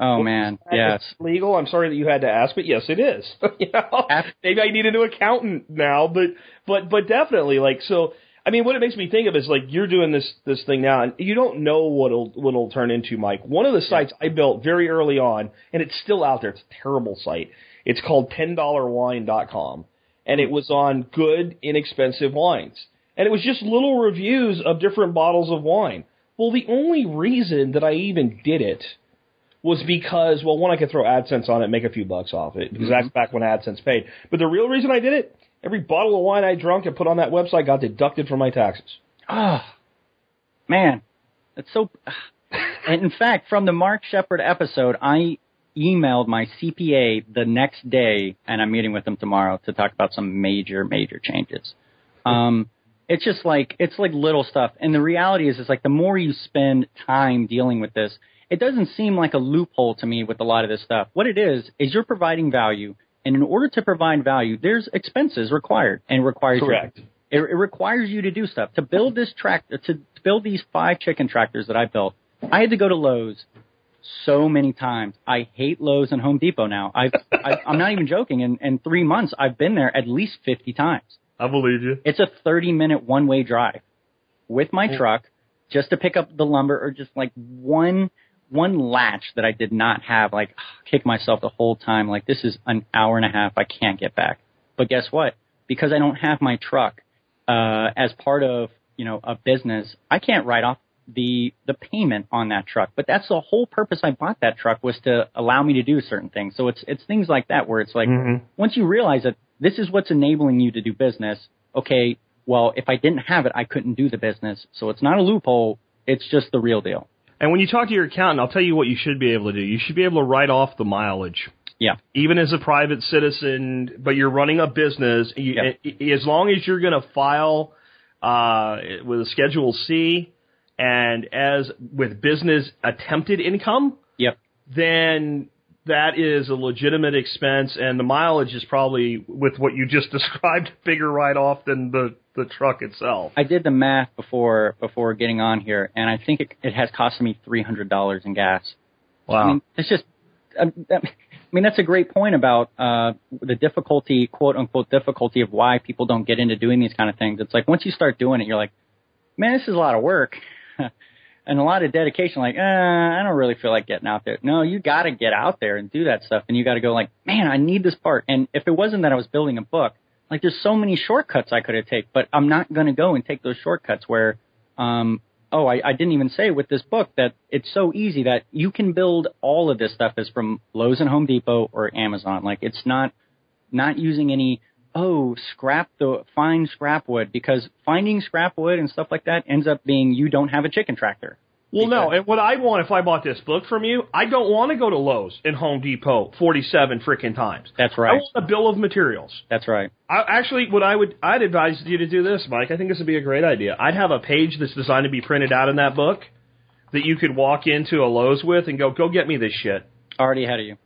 Oh, man. Yes. It's legal. I'm sorry that you had to ask, but yes, it is. you know, maybe I need a new accountant now, but but but definitely like so. I mean, what it makes me think of is like you're doing this this thing now, and you don't know what it'll what it'll turn into, Mike. One of the sites I built very early on, and it's still out there. It's a terrible site. It's called $10wine.com, and it hmm. was on good, inexpensive wines, and it was just little reviews of different bottles of wine. Well, the only reason that I even did it was because, well, one, I could throw AdSense on it and make a few bucks off it, because that's back when AdSense paid. But the real reason I did it, every bottle of wine I drunk and put on that website got deducted from my taxes. Oh, man, that's so. And in fact, from the Mark Shepard episode, I emailed my CPA the next day, and I'm meeting with him tomorrow to talk about some major, major changes. Um, it's just like it's like little stuff, and the reality is, it's like the more you spend time dealing with this, it doesn't seem like a loophole to me with a lot of this stuff. What it is is you're providing value, and in order to provide value, there's expenses required, and requires Correct. it, it requires you to do stuff to build this tractor to build these five chicken tractors that I built. I had to go to Lowe's, so many times. I hate Lowe's and Home Depot now. I've, I, I'm not even joking. In, in three months, I've been there at least 50 times. I believe you. It's a 30 minute one way drive with my truck just to pick up the lumber or just like one, one latch that I did not have. Like kick myself the whole time. Like this is an hour and a half. I can't get back. But guess what? Because I don't have my truck, uh, as part of, you know, a business, I can't write off the, the payment on that truck. But that's the whole purpose I bought that truck was to allow me to do certain things. So it's, it's things like that where it's like, Mm-hmm. once you realize that this is what's enabling you to do business, okay, well, if I didn't have it, I couldn't do the business. So it's not a loophole. It's just the real deal. And when you talk to your accountant, I'll tell you what you should be able to do. You should be able to write off the mileage. Yeah. Even as a private citizen, but you're running a business, you, Yep. i- as long as you're going to file uh, with a Schedule C and as with business attempted income, Yep. then that is a legitimate expense, and the mileage is probably with what you just described bigger write off than the the truck itself. I did the math before before getting on here, and I think it, it has cost me three hundred dollars in gas. Wow. I mean, it's just. I I mean, that's a great point about uh, the difficulty, quote unquote, difficulty of why people don't get into doing these kind of things. It's like once you start doing it, you're like, man, this is a lot of work and a lot of dedication. Like, uh, I don't really feel like getting out there. No, you got to get out there and do that stuff, and you got to go like, man, I need this part. And if it wasn't that I was building a book, like there's so many shortcuts I could have taken, but I'm not going to go and take those shortcuts where, um, oh, I, I didn't even say with this book that it's so easy that you can build all of this stuff is from Lowe's and Home Depot or Amazon. Like it's not, not using any, oh, scrap the, find scrap wood because finding scrap wood and stuff like that ends up being you don't have a chicken tractor. Well, no, and what I'd want if I bought this book from you, I don't want to go to Lowe's and Home Depot 47 freaking times. That's right. I want a bill of materials. That's right. I, actually, what I would, I'd advise you to do this, Mike. I think this would be a great idea. I'd have a page that's designed to be printed out in that book that you could walk into a Lowe's with and go, go get me this shit. Already ahead of you.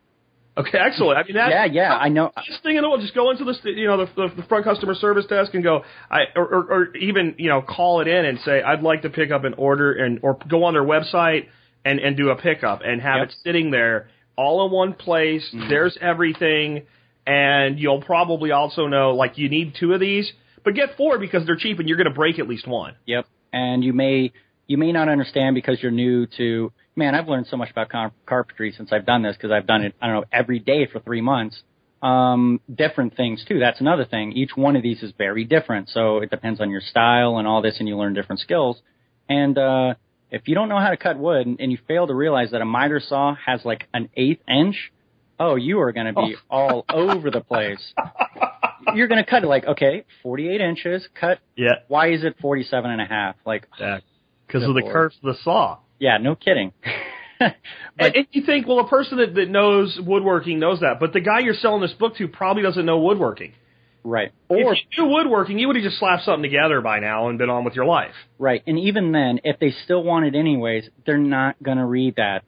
Okay, excellent. I mean, that's Yeah, yeah, I know. Best thing in the world. Just go into the st- you know the, the, the front customer service desk and go, I or, or, or even you know call it in and say I'd like to pick up an order and or go on their website and and do a pickup and have Yep. it sitting there all in one place. Mm-hmm. There's everything, and you'll probably also know like you need two of these, but get four because they're cheap and you're going to break at least one. Yep. And you may you may not understand because you're new to. Man, I've learned so much about car- carpentry since I've done this because I've done it. I don't know every day for three months. Um, different things too. That's another thing. Each one of these is very different, so it depends on your style and all this, and you learn different skills. And uh, if you don't know how to cut wood and, and you fail to realize that a miter saw has like an eighth inch, oh, you are going to be all over the place. You're going to cut it like okay, 48 inches. Cut. Yeah, Why is it 47 and a half? Like because of the lord. curse of the saw. Yeah, no kidding. but and, and you think, well, a person that, that knows woodworking knows that, but the guy you're selling this book to probably doesn't know woodworking. right, or if you knew woodworking, you would have just slapped something together by now and been on with your life. right, and even then, if they still want it anyways, they're not gonna read that.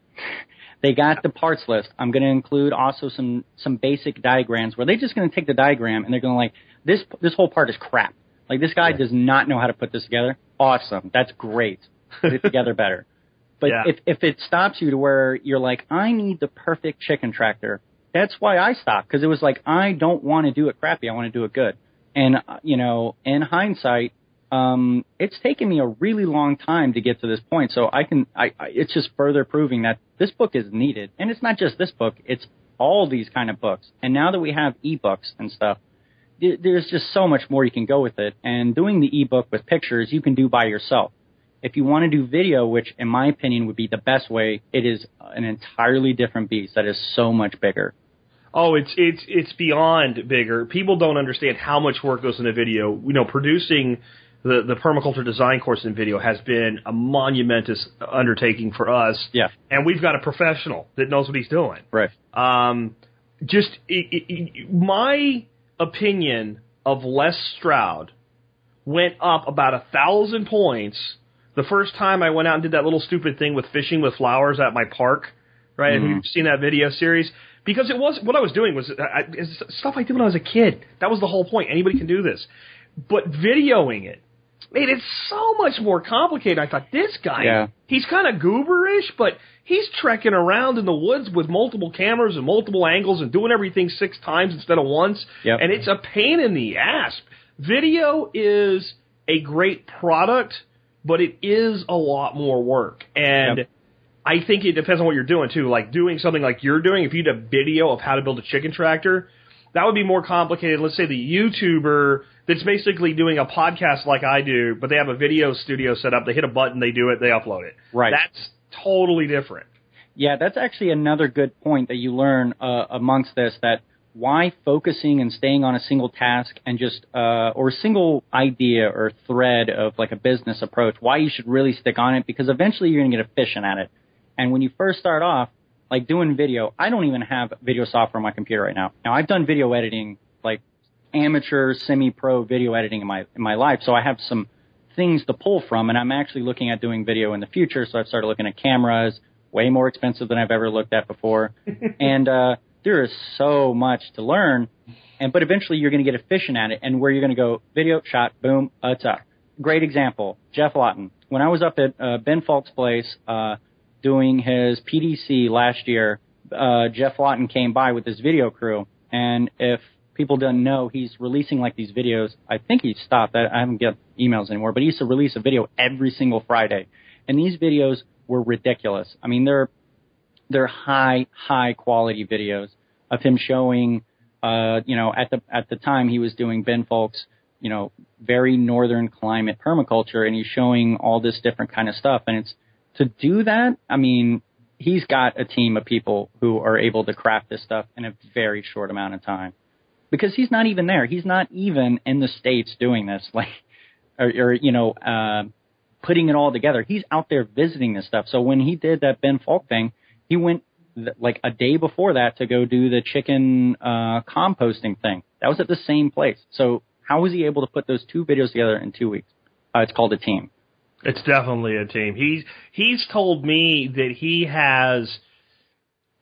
They got the parts list. I'm gonna include also some some basic diagrams where they're just gonna take the diagram and they're gonna like this this whole part is crap. Like this guy does not know how to put this together. Awesome, that's great. Put it together better. But Yeah. if if it stops you to where you're like, I need the perfect chicken tractor, that's why I stopped because it was like I don't want to do it crappy. I want to do it good. And uh, you know, in hindsight, um, it's taken me a really long time to get to this point. So I can, I, I, it's just further proving that this book is needed. And it's not just this book; it's all these kind of books. And now that we have ebooks and stuff, there's just so much more you can go with it. And doing the ebook with pictures, you can do by yourself. If you want to do video, which in my opinion would be the best way, it is an entirely different beast that is so much bigger. Oh, it's it's it's beyond bigger. People don't understand how much work goes into video. You know, producing the the permaculture design course in video has been a monumentous undertaking for us. Yeah. and we've got a professional that knows what he's doing. Right. Um, just i i i my opinion of Les Stroud went up about a thousand points the first time I went out and did that little stupid thing with fishing with flowers at my park. Right? Have you've mm-hmm. seen that video series? Because it was what I was doing was I, stuff I did when I was a kid. That was the whole point. Anybody can do this, but videoing it made it so much more complicated. I thought this guy, Yeah. he's kind of gooberish, but he's trekking around in the woods with multiple cameras and multiple angles and doing everything six times instead of once. Yep. And it's a pain in the ass. Video is a great product, but it is a lot more work. And Yep. I think it depends on what you're doing too. Like doing something like you're doing, if you did a video of how to build a chicken tractor, that would be more complicated. Let's say the YouTuber that's basically doing a podcast like I do, but they have a video studio set up. They hit a button, they do it, they upload it. Right. That's totally different. Yeah, that's actually another good point that you learn uh, amongst this. That why focusing and staying on a single task and just uh, or a single idea or thread of like a business approach. Why you should really stick on it because eventually you're going to get efficient at it. And when you first start off, like doing video, I don't even have video software on my computer right now. Now I've done video editing, like amateur, semi-pro video editing in my in my life, so I have some things to pull from, and I'm actually looking at doing video in the future. So I've started looking at cameras, way more expensive than I've ever looked at before, and uh, there is so much to learn. And but eventually you're going to get efficient at it, and where you're going to go, video shot, boom, it's up. Great example, Geoff Lawton. When I was up at uh, Ben Falk's place uh, doing his PDC last year, uh, Geoff Lawton came by with his video crew, and if people don't know, he's releasing like these videos. I think he stopped. I, I haven't got emails anymore, but he used to release a video every single Friday, and these videos were ridiculous. I mean, they're they're high high quality videos of him showing. Uh, you know, at the at the time he was doing Ben Falk's, you know, very northern climate permaculture, and he's showing all this different kind of stuff. And it's to do that. I mean, he's got a team of people who are able to craft this stuff in a very short amount of time because he's not even there. He's not even in the states doing this, like, or, or you know, uh, putting it all together. He's out there visiting this stuff. So when he did that Ben Falk thing, he went th- like a day before that to go do the chicken uh, composting thing. That was at the same place. So how was he able to put those two videos together in two weeks? Uh, it's called a team. It's definitely a team. He's he's told me that he has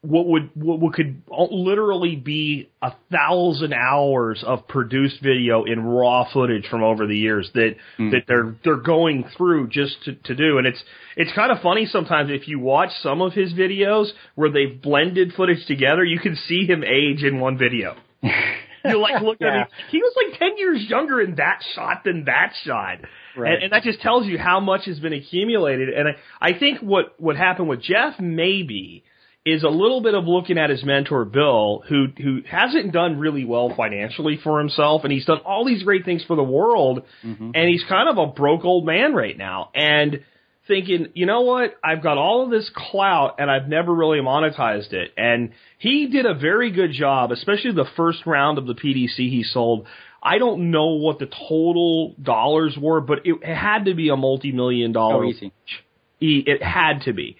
what would what could literally be a thousand hours of produced video in raw footage from over the years that hmm. that they're they're going through just to, to do. And it's it's kind of funny sometimes if you watch some of his videos where they've blended footage together, you can see him age in one video. You like look Yeah. at him. He was like ten years younger in that shot than that shot, Right. and, and that just tells you how much has been accumulated. And I, I think what what happened with Geoff maybe is a little bit of looking at his mentor Bill, who who hasn't done really well financially for himself, and he's done all these great things for the world, mm-hmm. and he's kind of a broke old man right now, and thinking, you know what, I've got all of this clout and I've never really monetized it. And he did a very good job, especially the first round of the PDC he sold. I don't know what the total dollars were, but it had to be a multi-million dollar. Oh, easy. It had to be.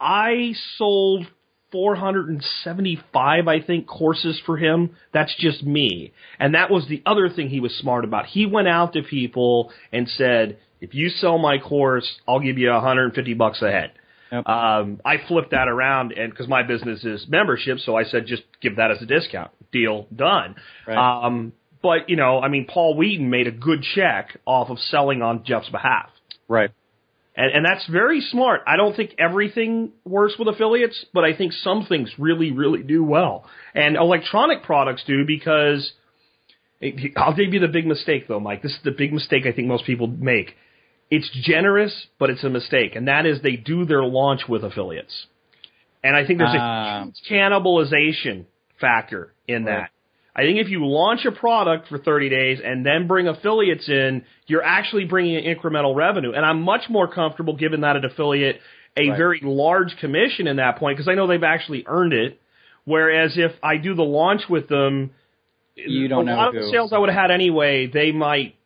I sold 475, I think, courses for him. That's just me. And that was the other thing he was smart about. He went out to people and said, if you sell my course, I'll give you 150 bucks a head. Yep. Um, I flipped that around and because my business is membership, so I said just give that as a discount. Deal done. Right. Um, but you know, I mean, Paul Wheaton made a good check off of selling on Geoff's behalf. Right. And, and that's very smart. I don't think everything works with affiliates, but I think some things really, really do well. And electronic products do because I'll give you the big mistake though, Mike. This is the big mistake I think most people make. It's generous, but it's a mistake, and that is they do their launch with affiliates. And I think there's a ah. huge cannibalization factor in that. I think if you launch a product for 30 days and then bring affiliates in, you're actually bringing in incremental revenue. And I'm much more comfortable giving that an affiliate a Right. very large commission in that point because I know they've actually earned it. Whereas if I do the launch with them, You don't a know lot of the sales I would have had anyway, they might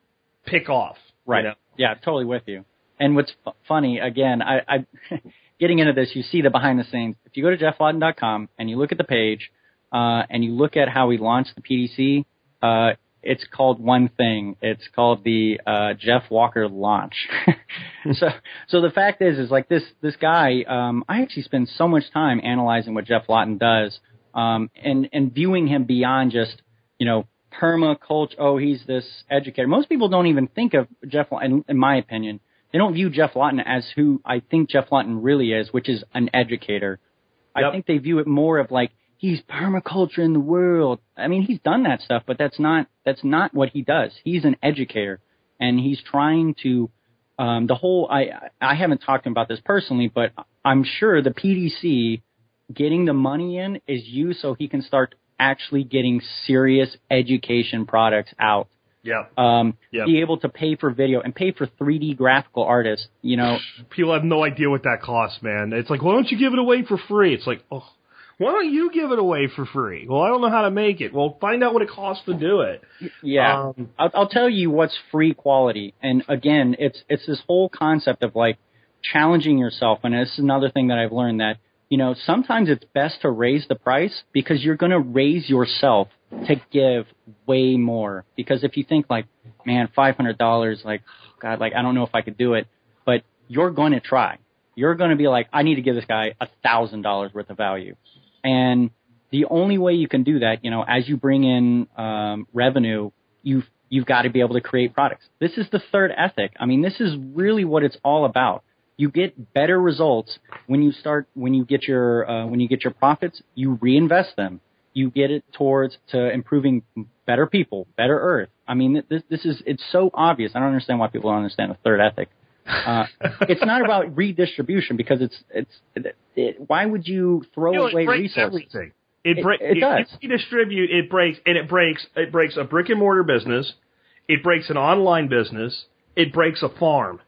pick off. you Right. know? Yeah, totally with you. And what's f- funny, again, I, I getting into this, you see the behind the scenes. If you go to geofflawton.com and you look at the page, uh, and you look at how we launched the PDC, uh, it's called one thing. It's called the uh, Jeff Walker launch. so, so the fact is, is like this this guy. Um, I actually spend so much time analyzing what Geoff Lawton does, um, and and viewing him beyond just you know permaculture. Oh, he's this educator. Most people don't even think of Geoff. In, in my opinion, they don't view Geoff Lawton as who I think Geoff Lawton really is, which is an educator. Yep. I think they view it more of like he's permaculture in the world. I mean, he's done that stuff, but that's not that's not what he does. He's an educator, and he's trying to um, the whole. I I haven't talked to him about this personally, but I'm sure the PDC getting the money in is you so he can start actually getting serious education products out. Yeah. Um, Yep. be able to pay for video and pay for 3D graphical artists. You know, People have no idea what that costs, man. It's like, why don't you give it away for free? It's like, oh, why don't you give it away for free? Well, I don't know how to make it. Well, find out what it costs to do it. Yeah, Um, I'll, I'll tell you what's free quality, and again, it's it's this whole concept of like challenging yourself, and this is another thing that I've learned that you know sometimes it's best to raise the price because you're going to raise yourself to give way more. Because if you think like, man, five hundred dollars, like, God, like I don't know if I could do it, but you're going to try. You're going to be like, I need to give this guy a thousand dollars worth of value, and the only way you can do that, you know, as you bring in um, revenue, you've you've got to be able to create products. This is the third ethic. I mean, this is really what it's all about. You get better results when you start when you get your uh, when you get your profits, you reinvest them. You get it towards to improving better people, better Earth. I mean, this this is it's so obvious. I don't understand why people don't understand the third ethic. Uh, it's not about redistribution because it's it's it, it, why would you throw You know, away it breaks resources? everything. It, It- breaks. it does. You distribute. It breaks, and it breaks. It breaks a brick and mortar business. It breaks an online business. It breaks a farm.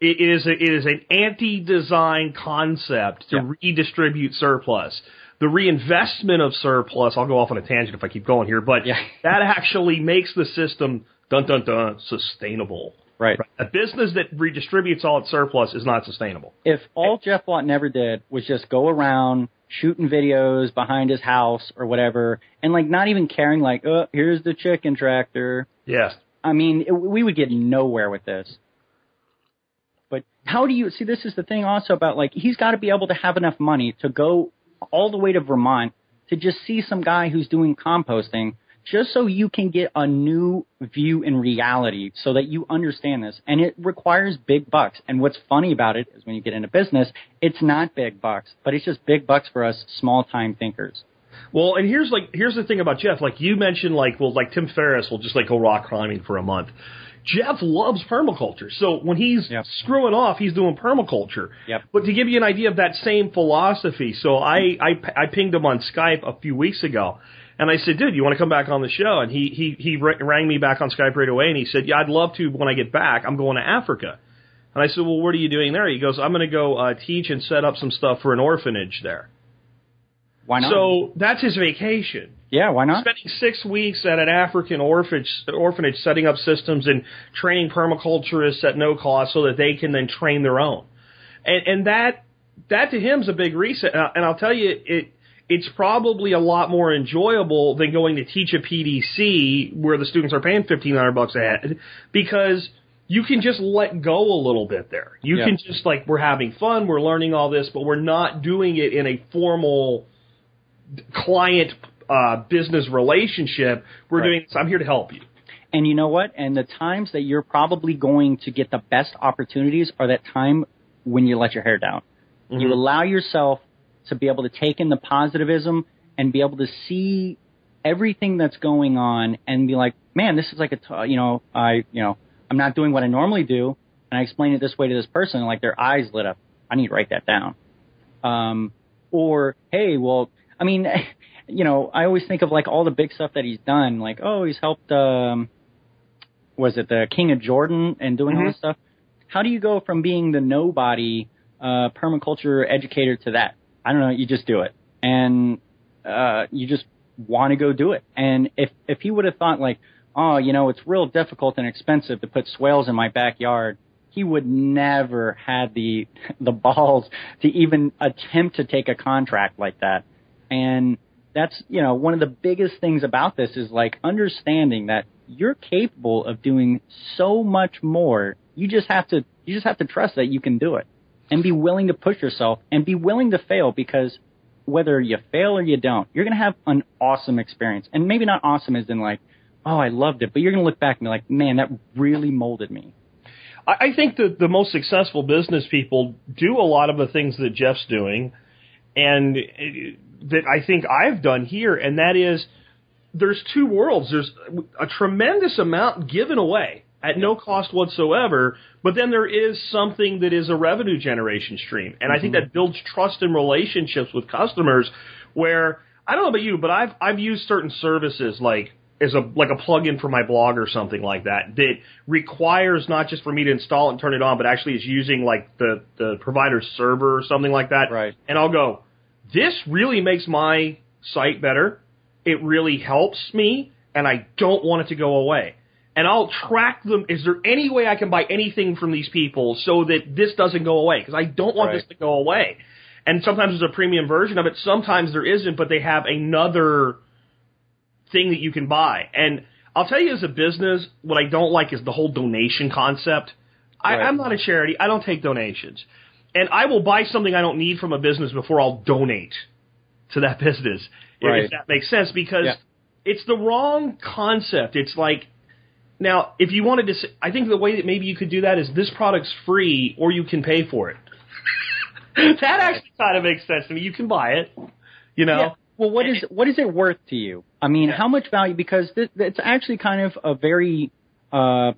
It it is a, it is an anti-design concept to Yeah. redistribute surplus. The reinvestment of surplus. I'll go off on a tangent if I keep going here, but Yeah. that actually makes the system dun dun dun sustainable. Right. A business that redistributes all its surplus is not sustainable. If all Geoff Lawton ever did was just go around shooting videos behind his house or whatever, and like not even caring, like, oh, here's the chicken tractor. Yes. I mean, it, we would get nowhere with this. But how do you see? This is the thing also about like he's got to be able to have enough money to go all the way to Vermont to just see some guy who's doing composting, just so you can get a new view in reality, so that you understand this. And it requires big bucks. And what's funny about it is when you get into business, it's not big bucks, but it's just big bucks for us small time thinkers. Well, and here's like here's the thing about Geoff. Like you mentioned, like well, like Tim Ferriss will just like go rock climbing for a month. Jeff loves permaculture, so when he's Yep. screwing off, he's doing permaculture. Yep. But to give you an idea of that same philosophy, so I I, I pinged him on Skype a few weeks ago, and I said, dude, you want to come back on the show? And he he he rang me back on Skype right away, and he said, yeah, I'd love to. When I get back, I'm going to Africa. And I said, well, what are you doing there? He goes, I'm going to go uh, teach and set up some stuff for an orphanage there. Why not? So that's his vacation yeah, why not? spending six weeks at an African orphanage, orphanage setting up systems and training permaculturists at no cost so that they can then train their own. And, and that, that to him is a big reset. And I'll tell you, it, it's probably a lot more enjoyable than going to teach a PDC where the students are paying 1500 bucks a head because you can just let go a little bit there. You Yeah. can just like, we're having fun, we're learning all this, but we're not doing it in a formal, client uh, business relationship. We're Right. doing. I'm here to help you. And you know what? And the times that you're probably going to get the best opportunities are that time when you let your hair down. You allow yourself to be able to take in the positivism and be able to see everything that's going on and be like, man, this is like a, t- you know, I, you know, I'm not doing what I normally do. And I explain it this way to this person, and like their eyes lit up. I need to write that down. Um, or, hey, well, I mean, you know, I always think of like all the big stuff that he's done. Like, oh, he's helped, um, was it the King of Jordan and doing all this stuff? How do you go from being the nobody uh, permaculture educator to that? I don't know. You just do it, and uh, you just want to go do it. And if if he would have thought like, oh, you know, it's real difficult and expensive to put swales in my backyard, he would never had the the balls to even attempt to take a contract like that. And that's you know one of the biggest things about this is like understanding that you're capable of doing so much more. You just have to you just have to trust that you can do it and be willing to push yourself and be willing to fail because whether you fail or you don't, you're going to have an awesome experience. And maybe not awesome as in like, oh, I loved it, but you're going to look back and be like, man, that really molded me. I, think that the most successful business people do a lot of the things that Geoff's doing, and uh, that I think I've done here, and that is there's two worlds. There's a tremendous amount given away at no cost whatsoever, but then there is something that is a revenue generation stream. And I think mm-hmm. that builds trust and relationships with customers where I don't know about you, but I've I've used certain services like as a like a plugin for my blog or something like that that requires not just for me to install it and turn it on, but actually is using like the the provider's server or something like that. Right. And I'll go, this really makes my site better. It really helps me, and I don't want it to go away. And I'll track them. Is there any way I can buy anything from these people so that this doesn't go away? Because I don't want Right. this to go away. And sometimes there's a premium version of it. Sometimes there isn't, but they have another thing that you can buy. And I'll tell you as a business, what I don't like is the whole donation concept. I, Right. I'm not a charity. I don't take donations. And I will buy something I don't need from a business before I'll donate to that business. if- Right. If that makes sense, because Yeah. it's the wrong concept. It's like, now, if you wanted to, I think the way that maybe you could do that is this product's free or you can pay for it. that actually kind of makes sense to me. You can buy it, you know? Yeah. Well, what is what is it worth to you? I mean, Yeah. how much value? Because this, it's actually kind of a very uh,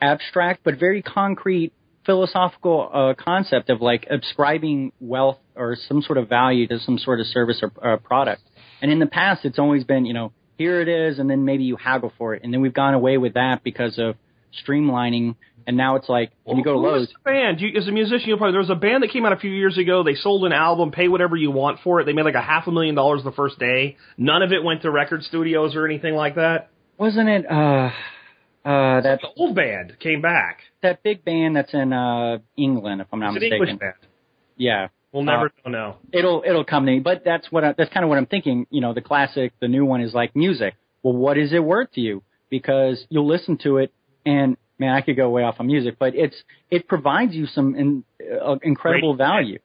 abstract but very concrete philosophical uh, concept of like ascribing wealth or some sort of value to some sort of service or, or product. And in the past, it's always been, you know, here it is, and then maybe you haggle for it, and then we've gone away with that because of streamlining. And now it's like when you go to Lowe's, the band? You, as a musician, you'll probably there was a band that came out a few years ago. They sold an album, pay whatever you want for it. They made like a half a million dollars the first day. None of it went to record studios or anything like that. wasn't it? Uh, uh, that The old band came back. that big band that's in uh England, if I'm not It's mistaken. English band. Yeah, We'll never Uh, know. It'll it'll come to me. But that's what I, that's kind of what I'm thinking. You know, the classic, the new one is like music. Well, what is it worth to you? Because you'll listen to it, and man, I could go way off on music, but it's it provides you some in, uh, incredible Radiohead. value.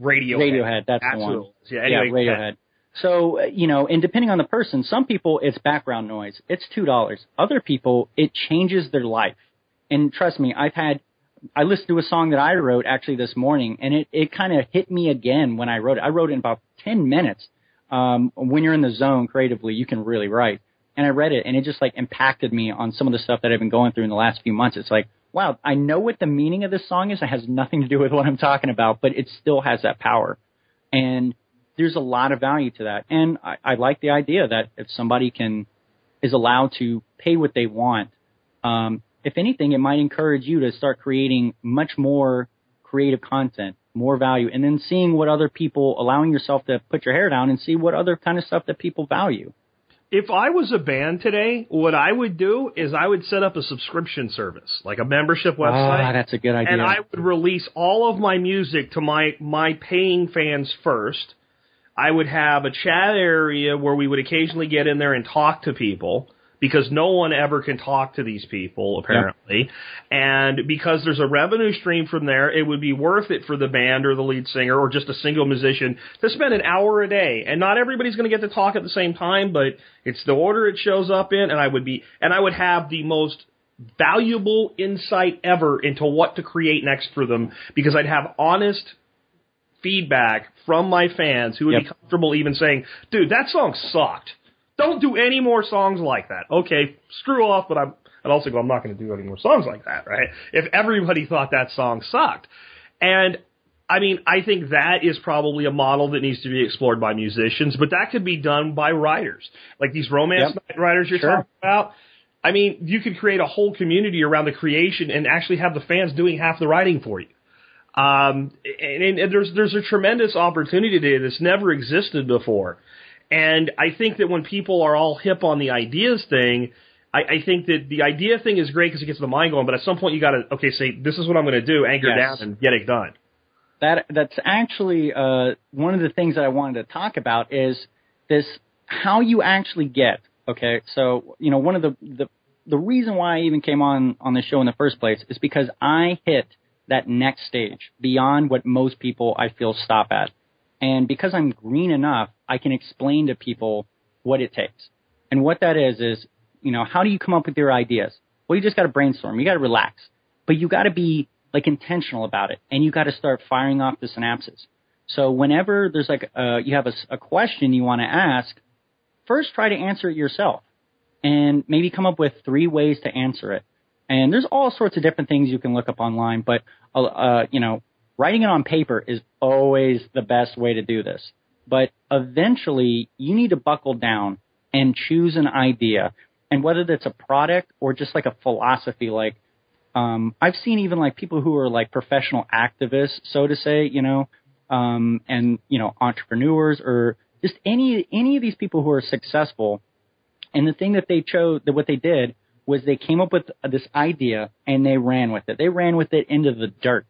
Radiohead. Radiohead, that's the one. Yeah. Anyway, yeah, Radiohead. So uh, you know, and depending on the person, some people it's background noise. It's two dollars. Other people, it changes their life. And trust me, I've had. I listened to a song that I wrote actually this morning, and it it kind of hit me again when I wrote it. I wrote it in about ten minutes. Um, when you're in the zone creatively, you can really write. And I read it, and it just like impacted me on some of the stuff that I've been going through in the last few months. It's like, wow, I know what the meaning of this song is. It has nothing to do with what I'm talking about, but it still has that power. And there's a lot of value to that. And I, I like the idea that if somebody can is allowed to pay what they want, um, if anything, it might encourage you to start creating much more creative content, more value, and then seeing what other people, allowing yourself to put your hair down and see what other kind of stuff that people value. if I was a band today, what I would do is I would set up a subscription service, like a membership website. Ah, that's a good idea. and I would release all of my music to my my paying fans first. I would have a chat area where we would occasionally get in there and talk to people because no one ever can talk to these people apparently. And because there's a revenue stream from there, it would be worth it for the band or the lead singer or just a single musician to spend an hour a day. And not everybody's going to get to talk at the same time, but it's the order it shows up in and I would be and I would have the most valuable insight ever into what to create next for them because I'd have honest feedback from my fans who would be comfortable even saying, dude, that song sucked. Don't do any more songs like that. Okay, screw off, but I'm, I'd also go, I'm not going to do any more songs like that, right? If everybody thought that song sucked. And I mean, I think that is probably a model that needs to be explored by musicians, but that could be done by writers. Like these romance Yep. writers you're Sure. talking about. I mean, you could create a whole community around the creation and actually have the fans doing half the writing for you. Um, and, and there's there's a tremendous opportunity today that's never existed before. And I think that when people are all hip on the ideas thing, I, I think that the idea thing is great because it gets the mind going. But at some point, you got to okay, say this is what I'm going to do, anchor Yes. down, and get it done. that that's actually uh, one of the things that I wanted to talk about is this how you actually get okay. So you know one of the the the reason why I even came on on the show in the first place is because I hit that next stage beyond what most people I feel stop at, and because I'm green enough, I can explain to people what it takes. And what that is is you know, how do you come up with your ideas? Well, you just got to brainstorm. You got to relax, but you got to be like intentional about it, and you got to start firing off the synapses. So whenever there's like uh, you have a, a question you want to ask, first try to answer it yourself, and maybe come up with three ways to answer it. And there's all sorts of different things you can look up online, but uh, uh, you know, writing it on paper is always the best way to do this. But eventually, you need to buckle down and choose an idea, and whether that's a product or just like a philosophy, like um, I've seen even like people who are like professional activists, so to say, you know, um, and you know, entrepreneurs or just any any of these people who are successful. And the thing that they chose, that what they did was they came up with this idea and they ran with it. They ran with it into the dirt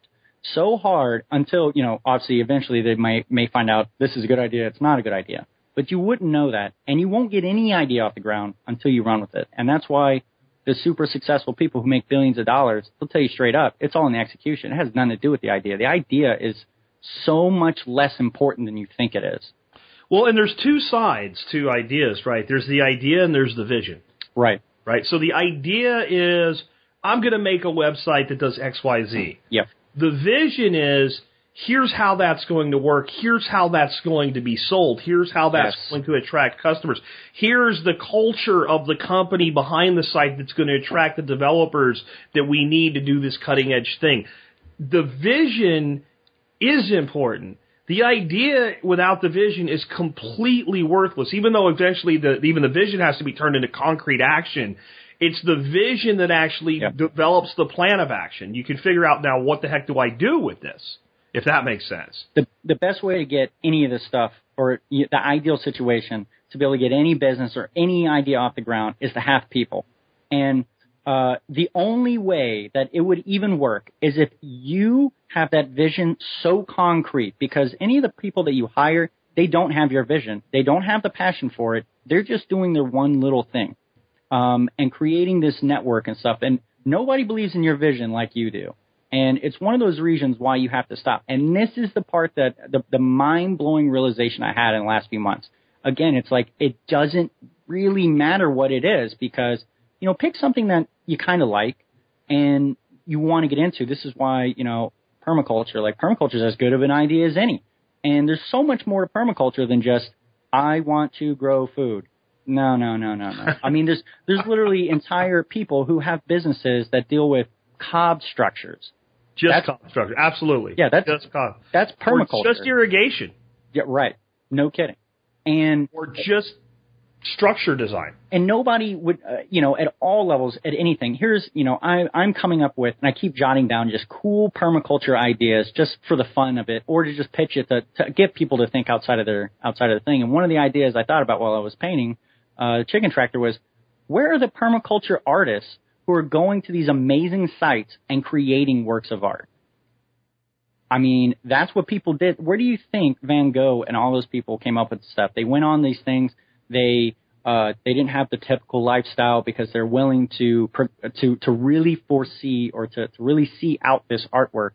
so hard until you know, obviously, eventually they may may find out this is a good idea, it's not a good idea. But you wouldn't know that, and you won't get any idea off the ground until you run with it. And that's why the super successful people who make billions of dollars, they'll tell you straight up, it's all in the execution. It has nothing to do with the idea. The idea is so much less important than you think it is. Well, and there's two sides to ideas, right? There's the idea and there's the vision. Right. Right. So the idea is I'm going to make a website that does X, Y, Z. Yep. The vision is here's how that's going to work. Here's how that's going to be sold. Here's how that's Yes. going to attract customers. Here's the culture of the company behind the site that's going to attract the developers that we need to do this cutting edge thing. The vision is important. The idea without the vision is completely worthless, even though eventually the, even the vision has to be turned into concrete action. It's the vision that actually Yep. develops the plan of action. You can figure out now what the heck do I do with this, if that makes sense. the the best way to get any of this stuff or the ideal situation to be able to get any business or any idea off the ground is to have people. And uh, the only way that it would even work is if you have that vision so concrete because any of the people that you hire, they don't have your vision. They don't have the passion for it. They're just doing their one little thing um, and creating this network and stuff. And nobody believes in your vision like you do. And it's one of those reasons why you have to stop. And this is the part that the, the mind blowing realization I had in the last few months. Again, it's like it doesn't really matter what it is because, you know, pick something that you kind of like and you want to get into. This is why, you know, permaculture, like permaculture is as good of an idea as any. And there's so much more to permaculture than just, I want to grow food. No, no, no, no, no. I mean, there's, there's literally entire people who have businesses that deal with cob structures. Just That's- construction, absolutely. Yeah, that's- just con- That's or permaculture. just irrigation, yeah, right. No kidding. And or just structure design. and nobody would, uh, you know, at all levels, at anything. Here's, you know, I, I'm coming up with, and I keep jotting down just cool permaculture ideas, just for the fun of it, or to just pitch it to, to get people to think outside of their outside of the thing. And one of the ideas I thought about while I was painting uh, the Chicken Tractor was, where are the permaculture artists who are going to these amazing sites and creating works of art? I mean, that's what people did. Where do you think Van Gogh and all those people came up with stuff? They went on these things. They uh, they didn't have the typical lifestyle because they're willing to to to really foresee or to, to really see out this artwork,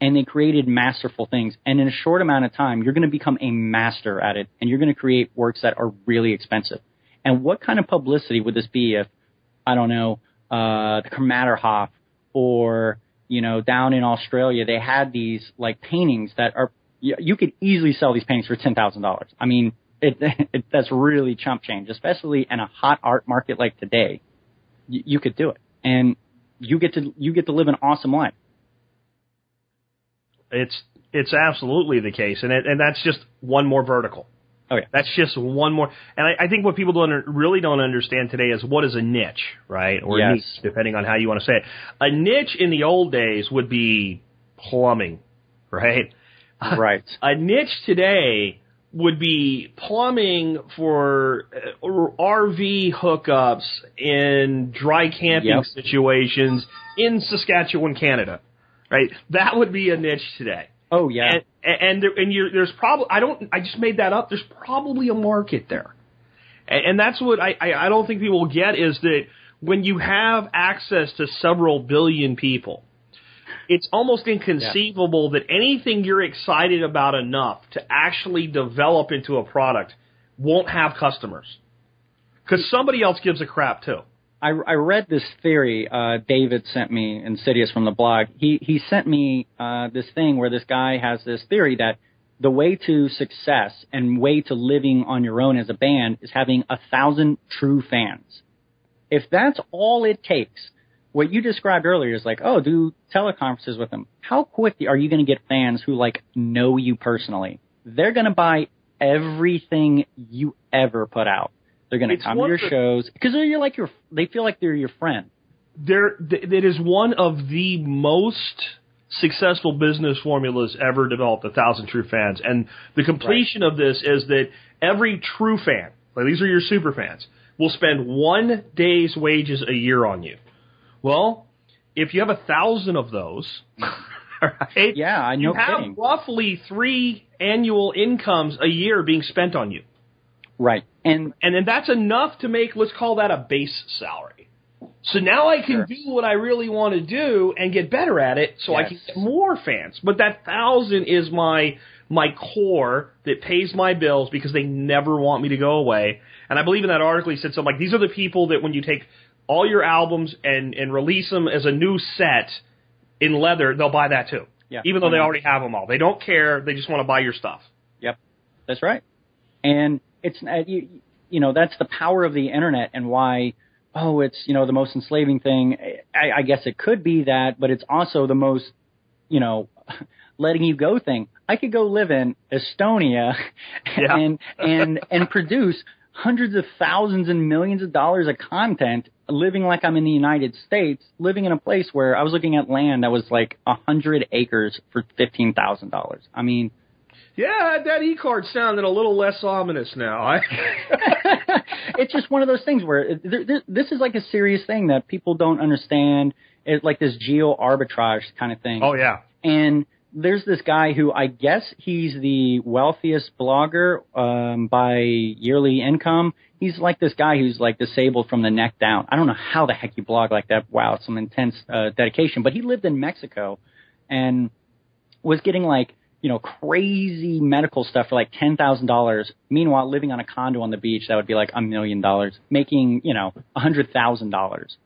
and they created masterful things. And in a short amount of time, you're going to become a master at it, and you're going to create works that are really expensive. And what kind of publicity would this be if I don't know uh, the Krameterhof or you know down in Australia they had these like paintings that are you, you could easily sell these paintings for ten thousand dollars. I mean, it, it that's really chump change, especially in a hot art market like today. You, you could do it, and you get to you get to live an awesome life. It's it's absolutely the case, and it, and that's just one more vertical. Oh yeah, That's just one more. And I, I think what people don't really don't understand today is what is a niche, right? Or Yes. niche, depending on how you want to say it. A niche in the old days would be plumbing, right? right. A niche today would be plumbing for uh, RV hookups in dry camping Yep. situations in Saskatchewan, Canada. Right? That would be a niche today. Oh yeah. And and, there, and you're, there's probably I don't I just made that up. There's probably a market there, and, and that's what I, I I don't think people get is that when you have access to several billion people, it's almost inconceivable that anything you're excited about enough to actually develop into a product won't have customers because somebody else gives a crap too. I, I read this theory. Uh, David sent me, Insidious from the blog. He he sent me uh, this thing where this guy has this theory that the way to success and way to living on your own as a band is having a thousand true fans. If that's all it takes, what you described earlier is like, oh, do teleconferences with them. How quickly are you going to get fans who like know you personally? They're going to buy everything you ever put out. They're going to come to your shows because they're like your. They feel like they're your friend. there th- it is one of the most successful business formulas ever developed a thousand true fans and the completion of this is that every true fan like these are your super fans will spend one day's wages a year on you well if you have a thousand of those right Yeah, I know. you have kidding. roughly three annual incomes a year being spent on you Right. And and then that's enough to make let's call that a base salary. So now I can Sure. do what I really want to do and get better at it, so I can get more fans. But that thousand is my my core that pays my bills because they never want me to go away. And I believe in that article he said something like these are the people that when you take all your albums and and release them as a new set in leather, they'll buy that too. Yeah, Even though they mm-hmm. already have them all, they don't care. They just want to buy your stuff. Yep, that's right. And it's uh, you, you know that's the power of the internet and why oh it's you know the most enslaving thing. I, I guess it could be that, but it's also the most you know letting you go thing. I could go live in Estonia Yeah. and and and produce hundreds of thousands and millions of dollars of content living like I'm in the United States, living in a place where I was looking at land that was like a hundred acres for fifteen thousand dollars. I mean, Yeah, that e card sounded a little less ominous now. It's just one of those things where it, th- th- this is like a serious thing that people don't understand. It's like this geo arbitrage kind of thing. Oh yeah. And there's this guy who I guess he's the wealthiest blogger um, by yearly income. He's like this guy who's like disabled from the neck down. I don't know how the heck you blog like that. Wow, some intense uh, dedication. But he lived in Mexico and was getting like you know crazy medical stuff for like ten thousand dollars. Meanwhile, living on a condo on the beach that would be like a million dollars, making you know a hundred thousand dollars.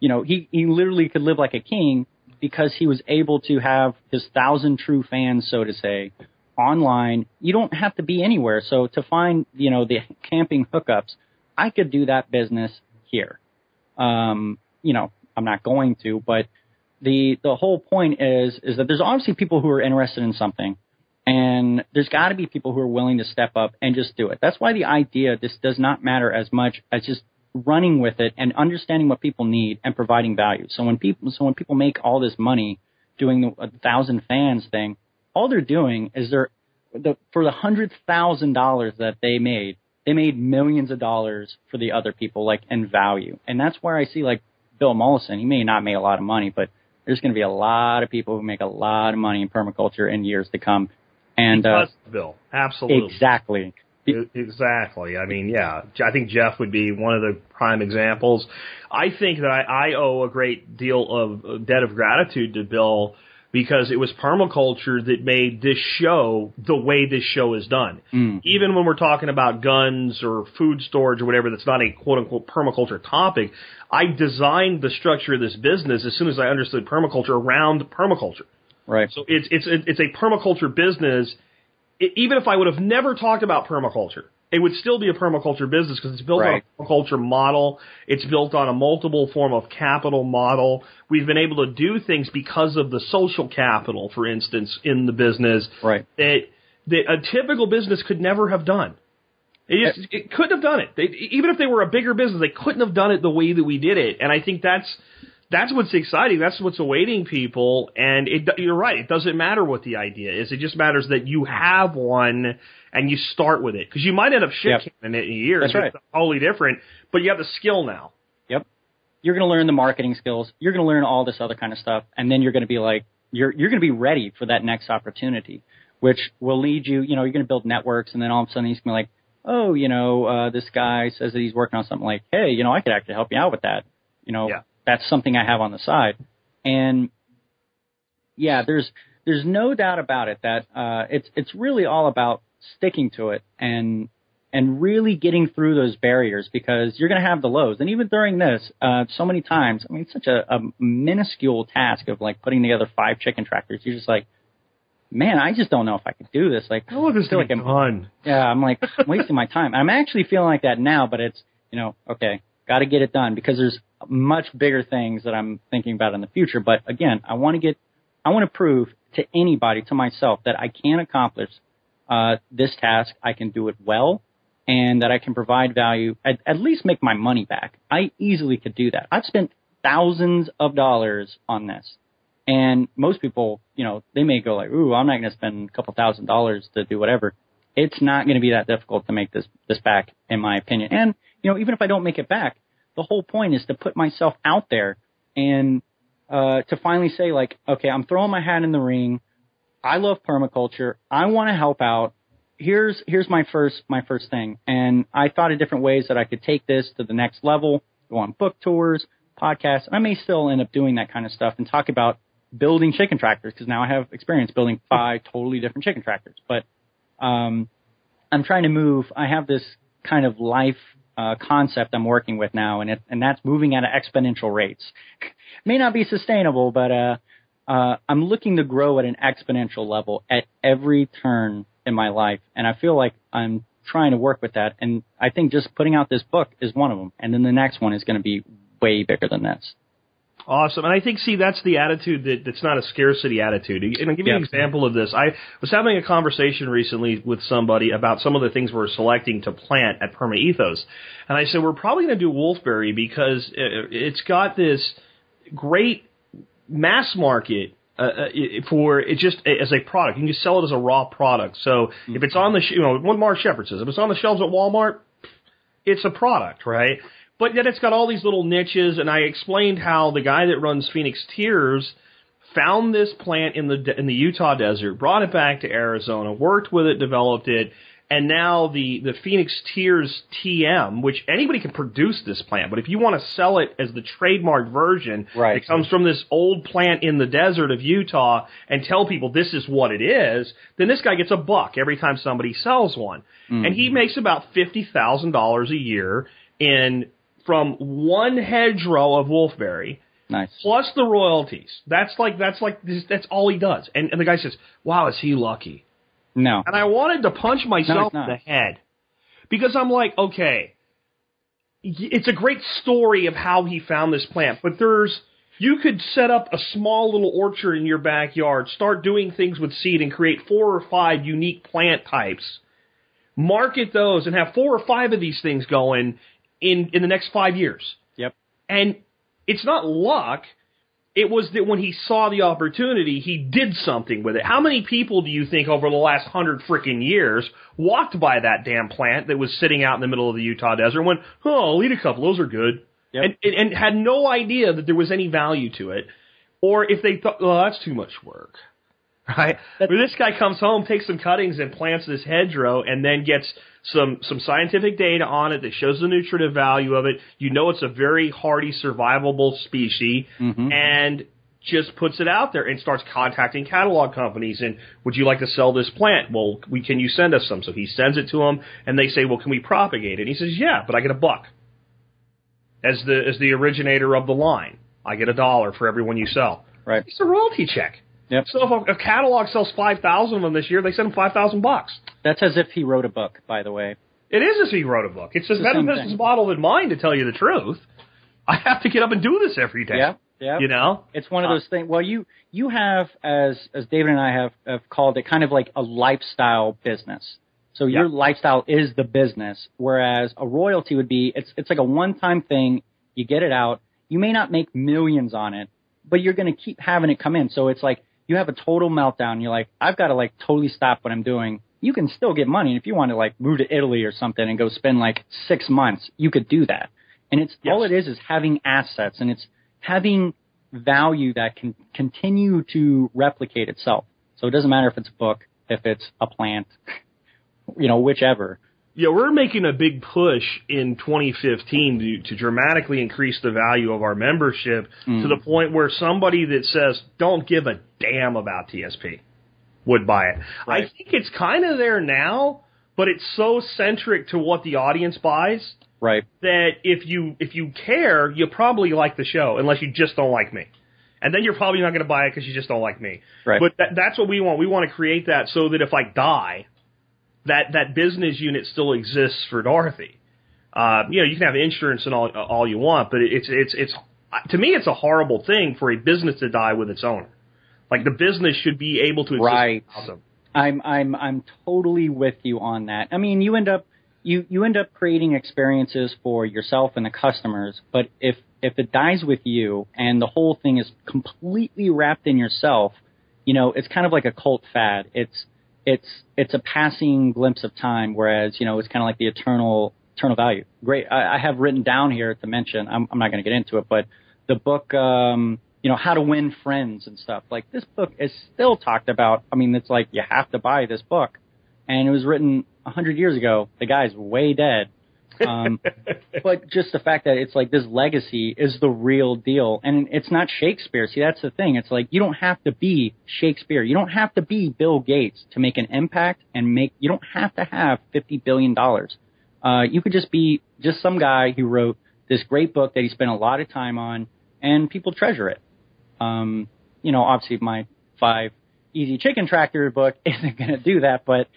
You know, he he literally could live like a king because he was able to have his thousand true fans, so to say, online. You don't have to be anywhere. So to find you know the camping hookups, I could do that business here. Um, you know, I'm not going to, but the the whole point is is that there's obviously people who are interested in something and there's got to be people who are willing to step up and just do it. That's why the idea this does not matter as much as just running with it and understanding what people need and providing value. So when people so when people make all this money doing the thousand fans thing, all they're doing is they're the, for the hundred thousand dollars that they made, they made millions of dollars for the other people, like in value. And that's where I see like Bill Mollison. He may not make a lot of money, but there's going to be a lot of people who make a lot of money in permaculture in years to come. And uh, Bill, absolutely. exactly, Exactly. I mean, yeah. I think Geoff would be one of the prime examples. I think that I, I owe a great deal of debt of gratitude to Bill because it was permaculture that made this show the way this show is done. Mm. Even when we're talking about guns or food storage or whatever that's not a quote unquote permaculture topic, I designed the structure of this business as soon as I understood permaculture around permaculture. right. So it's it's it's a permaculture business. I even if I would have never talked about permaculture, it would still be a permaculture business because it's built Right. on a permaculture model. It's built on a multiple form of capital model. We've been able to do things because of the social capital, for instance, in the business Right. that that a typical business could never have done. It, just, it couldn't have done it. They, even if they were a bigger business, they couldn't have done it the way that we did it. And I think that's that's what's exciting. That's what's awaiting people. And it, you're right. It doesn't matter what the idea is. It just matters that you have one and you start with it because you might end up shit Yep. canning it in years. That's right. It's totally different, but you have the skill now. Yep. You're going to learn the marketing skills. You're going to learn all this other kind of stuff, and then you're going to be like, you're you're going to be ready for that next opportunity, which will lead you. You know, you're going to build networks, and then all of a sudden he's going to be like, oh, you know, uh, this guy says that he's working on something like, hey, you know, I could actually help you out with that. You know, Yeah. That's something I have on the side, and yeah, there's there's no doubt about it that uh, it's it's really all about sticking to it and and really getting through those barriers because you're going to have the lows. And even during this, uh, so many times, I mean, it's such a, a minuscule task of like putting together five chicken tractors. You're just like, man, I just don't know if I could do this. Like, want this feel to like I'm, done. yeah, I'm like wasting my time. I'm actually feeling like that now, but it's, you know, okay, got to get it done because there's much bigger things that I'm thinking about in the future. But again, I want to get, I want to prove to anybody, to myself, that I can accomplish uh, this task. I can do it well, and that I can provide value. At, at least make my money back. I easily could do that. I've spent thousands of dollars on this. And most people, you know, they may go like, "Ooh, I'm not going to spend a couple thousand dollars to do whatever." It's not going to be that difficult to make this this back, in my opinion. And you know, even if I don't make it back, the whole point is to put myself out there and uh, to finally say like, okay, I'm throwing my hat in the ring. I love permaculture. I want to help out. Here's here's my first my first thing, and I thought of different ways that I could take this to the next level. Go on book tours, podcasts. I may still end up doing that kind of stuff and talk about building chicken tractors because now I have experience building five totally different chicken tractors. But um, I'm trying to move. I have this kind of life uh, concept I'm working with now, and it, and that's moving at exponential rates. May not be sustainable, but uh, uh, I'm looking to grow at an exponential level at every turn in my life, and I feel like I'm trying to work with that. And I think just putting out this book is one of them, and then the next one is going to be way bigger than this. Awesome. And I think, see, that's the attitude that, that's not a scarcity attitude. And I'll give you an example of this. I was having a conversation recently with somebody about some of the things we're selecting to plant at Perma Ethos. And I said, we're probably going to do wolfberry because uh, it's got this great mass market uh, uh, for it just as a product. You can just sell it as a raw product. So if it's on the, sh- you know, what Mark Shepard says, if it's on the shelves at Walmart, it's a product, right? But yet it's got all these little niches, and I explained how the guy that runs Phoenix Tears found this plant in the in the Utah desert, brought it back to Arizona, worked with it, developed it, and now the the Phoenix Tears TM, which anybody can produce this plant, but if you want to sell it as the trademark version, Right. it comes from this old plant in the desert of Utah, and tell people this is what it is, then this guy gets a buck every time somebody sells one, mm-hmm. and he makes about fifty thousand dollars a year in from one hedgerow of wolfberry Nice. plus the royalties. That's like that's like that's all he does. And, and the guy says, "Wow, is he lucky?" No. And I wanted to punch myself No, in the head because I'm like, okay, it's a great story of how he found this plant, but there's you could set up a small little orchard in your backyard, start doing things with seed, and create four or five unique plant types. Market those and have four or five of these things going in in the next five years. Yep. And it's not luck. It was that when he saw the opportunity, he did something with it. How many people do you think over the last hundred freaking years walked by that damn plant that was sitting out in the middle of the Utah desert and went, oh, I'll eat a couple. Those are good. Yep. And, and, and had no idea that there was any value to it. Or if they thought, oh, that's too much work. Right? Where this guy comes home, takes some cuttings and plants this hedgerow and then gets some, some scientific data on it that shows the nutritive value of it. You know it's a very hardy, survivable species Mhm. and just puts it out there and starts contacting catalog companies and would you like to sell this plant? Well, we, can you send us some? So he sends it to them and they say, well, can we propagate it? And he says, yeah, but I get a buck as the, as the originator of the line. I get a dollar for every one you sell. Right. It's a royalty check. Yep. So if a, a catalog sells 5,000 of them this year, they send him 5,000 bucks. That's as if he wrote a book, by the way. It is as if he wrote a book. It's the better business thing. model than mine, to tell you the truth. I have to get up and do this every day. Yeah. Yeah. You know? It's one of those things. Well, you you have as as David and I have, have called it kind of like a lifestyle business. So your Yeah. lifestyle is the business, whereas a royalty would be it's it's like a one time thing. You get it out. You may not make millions on it, but you're going to keep having it come in. So it's like you have a total meltdown. You're like, I've got to like totally stop what I'm doing. You can still get money. And if you want to like move to Italy or something and go spend like six months, you could do that. And it's all it is is having assets and it's having value that can continue to replicate itself. So it doesn't matter if it's a book, if it's a plant, you know, whichever. Yeah, we're making a big push in 2015 to, to dramatically increase the value of our membership Mm. to the point where somebody that says, don't give a damn about TSP would buy it. I think it's kind of there now, but it's so centric to what the audience buys Right. that if you if you care, you probably like the show, unless you just don't like me. And then you're probably not going to buy it because you just don't like me. Right. But that, that's what we want. We want to create that so that if I die, that that business unit still exists for Dorothy. Uh, you know, you can have insurance and all all you want, but it's it's it's to me it's a horrible thing for a business to die with its owner. Like the business should be able to exist Right. them. I'm I'm I'm totally with you on that. I mean, you end up you you end up creating experiences for yourself and the customers, but if if it dies with you and the whole thing is completely wrapped in yourself, you know, it's kind of like a cult fad. It's it's it's a passing glimpse of time, whereas you know it's kind of like the eternal eternal value. Great, I, I have written down here to mention. I'm, I'm not going to get into it, but the book, um, you know, how to win friends and stuff. Like this book is still talked about. I mean, it's like you have to buy this book, and it was written a hundred years ago. The guy's way dead. Um, but just the fact that it's like this legacy is the real deal, and it's not Shakespeare. See, that's the thing. It's like you don't have to be Shakespeare. You don't have to be Bill Gates to make an impact and make. You don't have to have fifty billion dollars. Uh, you could just be just some guy who wrote this great book that he spent a lot of time on, and people treasure it. Um, you know, obviously my five easy chicken tractor book isn't going to do that, but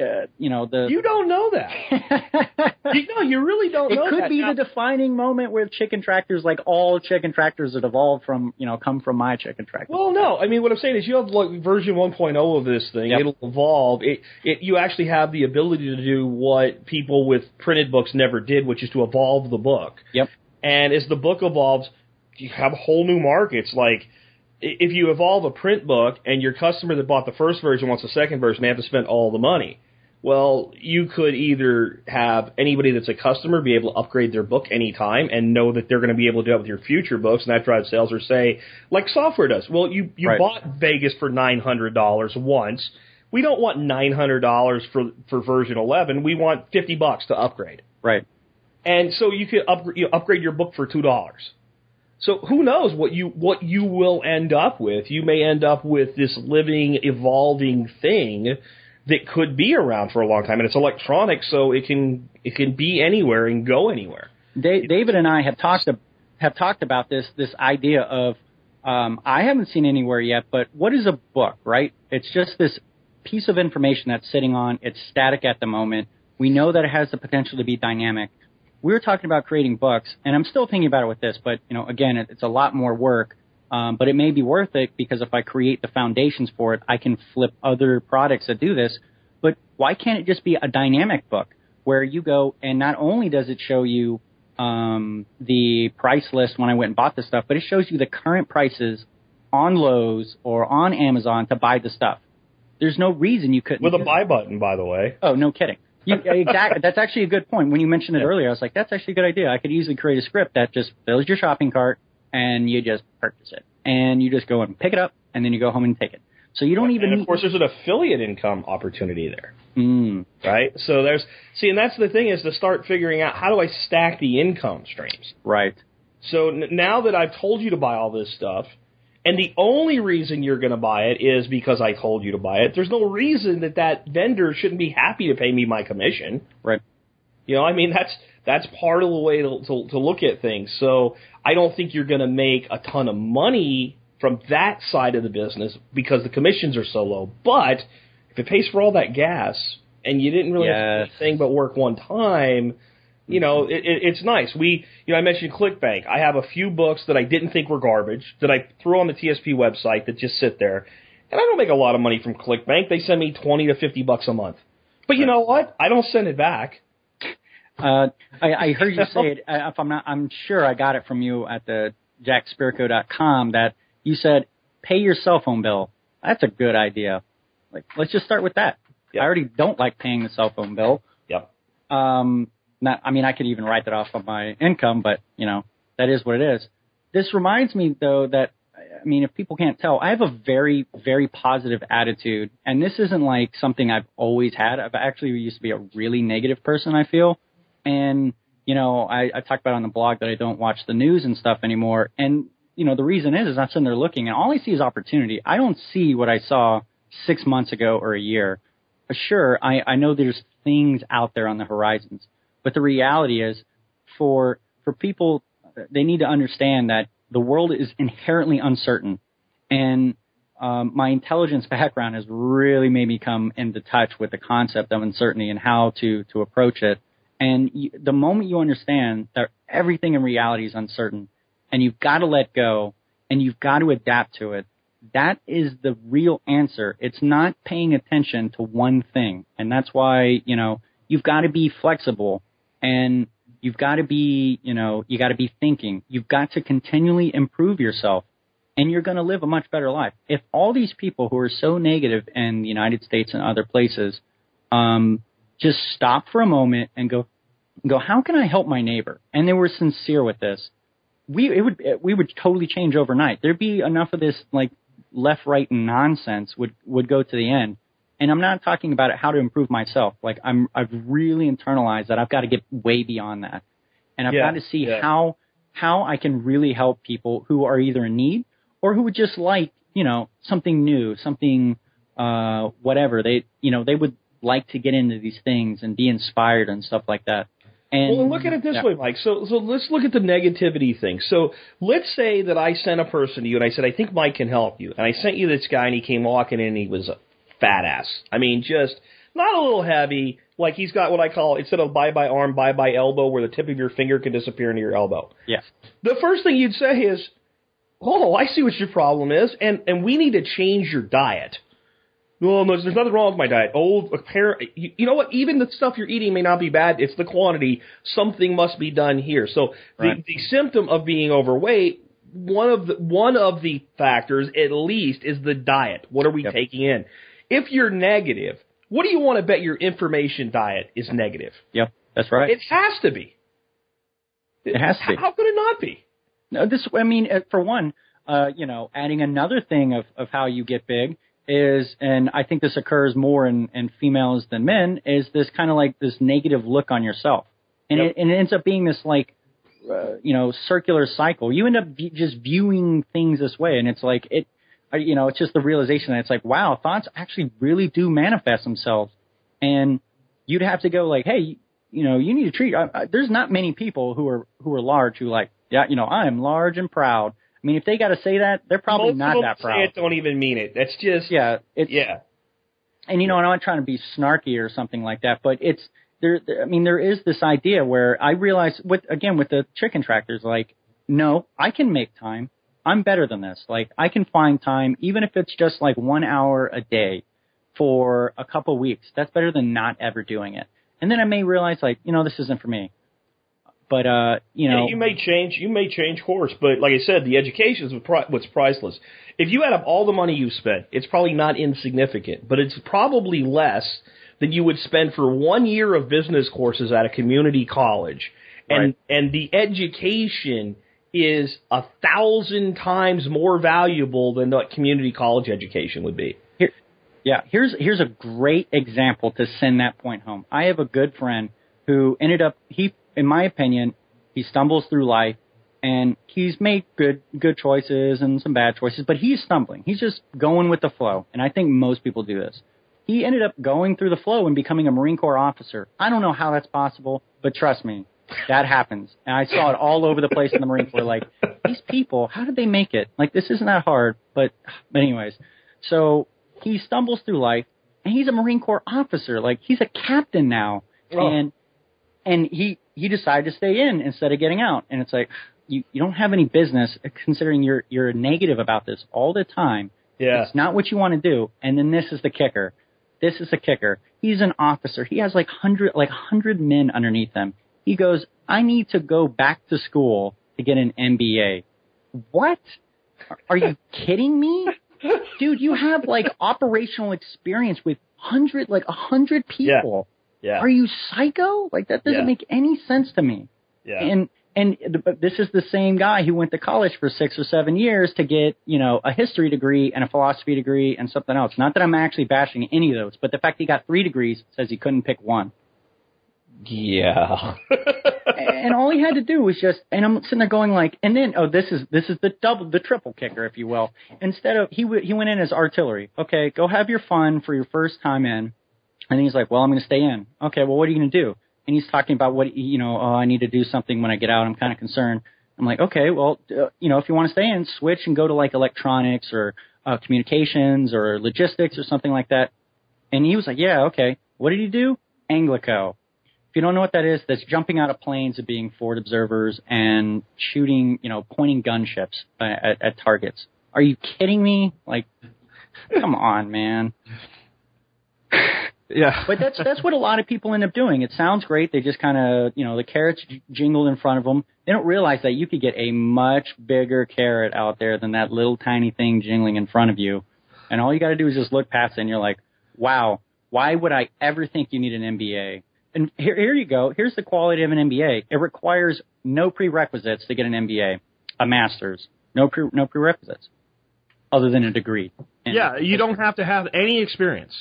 uh, you know the You don't know that. you, no, you really don't it know could that. be Now- the defining moment where chicken tractors, like all chicken tractors that evolved from, you know, come from my chicken tractor. Well, no. I mean, what I'm saying is, you have like version 1.0 of this thing. Yep. It'll evolve. It, it, you actually have the ability to do what people with printed books never did, which is to evolve the book. Yep. And as the book evolves, you have whole new markets. Like, if you evolve a print book and your customer that bought the first version wants the second version, they have to spend all the money. Well, you could either have anybody that's a customer be able to upgrade their book anytime and know that they're going to be able to do it with your future books, and that drives sales. Or say, like software does. Well, you you Right. bought Vegas for nine hundred dollars once. We don't want nine hundred dollars for for version eleven. We want fifty bucks to upgrade. Right. And so you could upgrade, you upgrade your book for two dollars. So who knows what you what you will end up with? You may end up with this living, evolving thing that could be around for a long time, and it's electronic, so it can it can be anywhere and go anywhere. Da- David and I have talked have talked about this this idea of um, I haven't seen anywhere yet, but what is a book? Right? It's just this piece of information that's sitting on. It's static at the moment. We know that it has the potential to be dynamic. We were talking about creating books, and I'm still thinking about it with this, but you know, again, it, it's a lot more work. Um, but it may be worth it because if I create the foundations for it, I can flip other products that do this. But why can't it just be a dynamic book where you go and not only does it show you um, the price list when I went and bought the stuff, but it shows you the current prices on Lowe's or on Amazon to buy the stuff. There's no reason you couldn't With a buy button, by the way. Oh, no kidding. You, exactly. That's actually a good point. When you mentioned it earlier, I was like, that's actually a good idea. I could easily create a script that just fills your shopping cart and you just purchase it. And you just go and pick it up and then you go home and take it. So you don't even and of course, there's an affiliate income opportunity there. Mm, right? So there's see, and that's the thing is to start figuring out how do I stack the income streams. right. So n- now that I've told you to buy all this stuff, and the only reason you're going to buy it is because I told you to buy it. There's no reason that that vendor shouldn't be happy to pay me my commission. Right. You know, I mean that's that's part of the way to to, to look at things. So I don't think you're going to make a ton of money from that side of the business because the commissions are so low. But if it pays for all that gas and you didn't really have to do Yes. anything but work one time, you know, mm-hmm. it, it, it's nice. We, you know, I mentioned ClickBank. I have a few books that I didn't think were garbage that I threw on the TSP website that just sit there. And I don't make a lot of money from ClickBank. They send me 20 to 50 bucks a month. But you know what? I don't send it back. Uh, I, I heard you say it. uh, If I'm not, I'm sure I got it from you at the jackspirko.com that you said pay your cell phone bill. That's a good idea. Like, let's just start with that. Yep. I already don't like paying the cell phone bill. Yep. Um, not, I mean, I could even write that off of my income, but you know, that is what it is. This reminds me though that, I mean, if people can't tell, I have a very, very positive attitude, and this isn't like something I've always had. I've actually used to be a really negative person, I feel. And, you know, I, I talked about on the blog that I don't watch the news and stuff anymore. And, you know, the reason is, is I'm sitting there looking and all I see is opportunity. I don't see what I saw six months ago or a year. sure, I, I know there's things out there on the horizons, but the reality is for, for people, they need to understand that the world is inherently uncertain. And um, my intelligence background has really made me come into touch with the concept of uncertainty and how to, to approach it. And you, the moment you understand that everything in reality is uncertain and you've got to let go and you've got to adapt to it, that is the real answer. It's not paying attention to one thing. And that's why, you know, you've got to be flexible and you've got to be, you know, you got to be thinking. You've got to continually improve yourself and you're going to live a much better life. If all these people who are so negative in the United States and other places, um, just stop for a moment and go, go, how can I help my neighbor? And they were sincere with this. We, it would, we would totally change overnight. There'd be enough of this like left, right nonsense would, would go to the end. And I'm not talking about it, how to improve myself. Like I'm, I've really internalized that I've got to get way beyond that. And I've Yeah, got to see yeah. how, how I can really help people who are either in need or who would just like, you know, something new, something, uh, whatever. They, you know, they would like to get into these things and be inspired and stuff like that. And Well, look at it this yeah. way, Mike. So, so let's look at the negativity thing. So, let's say that I sent a person to you and I said, I think Mike can help you. And I sent you this guy and he came walking in and he was a fat ass. I mean, just not a little heavy. Like he's got what I call, instead of bye bye arm, bye bye elbow, where the tip of your finger can disappear into your elbow. Yeah. The first thing you'd say is, Oh, I see what your problem is. And, and we need to change your diet. Well, no, there's nothing wrong with my diet. Oh, apparent, you, you know what? Even the stuff you're eating may not be bad. It's the quantity. Something must be done here. So Right. the, the symptom of being overweight, one of the one of the factors at least is the diet. What are we Yep. taking in? If you're negative, what do you want to bet your information diet is negative? Yep. That's right. It has to be. It has to be. How could it not be? No, this, I mean, uh, for one, uh, you know, adding another thing of, of how you get big is, and I think this occurs more in, in females than men, is this kind of like this negative look on yourself. And, Yep. it, and it ends up being this like, uh, you know, circular cycle. You end up v- just viewing things this way, and it's like, it, uh, you know, it's just the realization that it's like, wow, thoughts actually really do manifest themselves. And you'd have to go like, hey, you know, you need to treat. I, I, there's not many people who are who are large who like, yeah, you know, I am large and proud. I mean, if they got to say that, they're probably Most not that say proud. it don't even mean it. That's just Yeah, it's yeah. and you know, and I'm not trying to be snarky or something like that, but it's there. there- I mean, there is this idea where I realize with again with the chicken tractors, like, no, I can make time. I'm better than this. Like, I can find time, even if it's just like one hour a day for a couple weeks. That's better than not ever doing it. And then I may realize, like, you know, this isn't for me. But uh, you know, Yeah, you may change. You may change course, but like I said, the education is what's priceless. If you add up all the money you've spent, it's probably not insignificant, but it's probably less than you would spend for one year of business courses at a community college, and Right. and the education is a thousand times more valuable than what community college education would be. Here, yeah, here's here's a great example to send that point home. I have a good friend who ended up he, in my opinion, he stumbles through life and he's made good good choices and some bad choices, but he's stumbling. He's just going with the flow, and I think most people do this. He ended up going through the flow and becoming a Marine Corps officer. I don't know how that's possible, but trust me, that happens. And I saw it all over the place in the Marine Corps. Like these people, how did they make it? Like this isn't that hard, but but anyways. So he stumbles through life, and he's a Marine Corps officer. Like he's a captain now, Oh. and and he he decided to stay in instead of getting out. And it's like you you don't have any business considering you're you're negative about this all the time. Yeah. It's not what you want to do. And then this is the kicker. This is the kicker. He's an officer. He has like hundred like hundred men underneath him. He goes, I need to go back to school to get an MBA. What? Are you kidding me? Dude, you have like operational experience with hundred like a hundred people. Yeah. Are you psycho? Like that doesn't Yeah. make any sense to me. yeah. And and but this is the same guy who went to college for six or seven years to get you know a history degree and a philosophy degree and something else. Not that I'm actually bashing any of those, but the fact he got three degrees says he couldn't pick one. yeah. and all he had to do was just and I'm sitting there going like and then oh this is this is the double the triple kicker if you will. Instead of he w- he went in as artillery. Okay, go have your fun for your first time in. And he's like, well, I'm going to stay in. Okay, well, what are you going to do? And he's talking about what, you know, oh, I need to do something when I get out. I'm kind of concerned. I'm like, okay, well, uh, you know, if you want to stay in, switch and go to like electronics or uh, communications or logistics or something like that. And he was like, yeah, okay. What did he do? ANGLICO. If you don't know what that is, that's jumping out of planes and being forward observers and shooting, you know, pointing gunships uh, at, at targets. Are you kidding me? Like, come on, man. Yeah. But that's that's what a lot of people end up doing. It sounds great. They just kind of, you know, the carrots j- jingled in front of them. They don't realize that you could get a much bigger carrot out there than that little tiny thing jingling in front of you. And all you got to do is just look past it, and you're like, wow, why would I ever think you need an MBA? And here, here you go. Here's the quality of an MBA. It requires no prerequisites to get an MBA, a master's, no pre, no prerequisites, other than a degree. And- Yeah, you don't have to have any experience.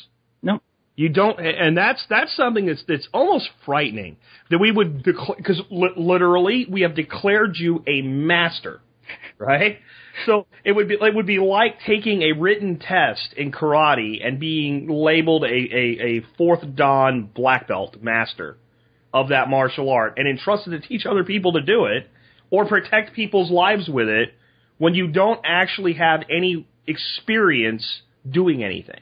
No. You don't, and that's that's something that's that's almost frightening that we would because li- literally we have declared you a master, right? So it would be it would be like taking a written test in karate and being labeled a a, a fourth dan black belt master of that martial art and entrusted to teach other people to do it or protect people's lives with it when you don't actually have any experience doing anything.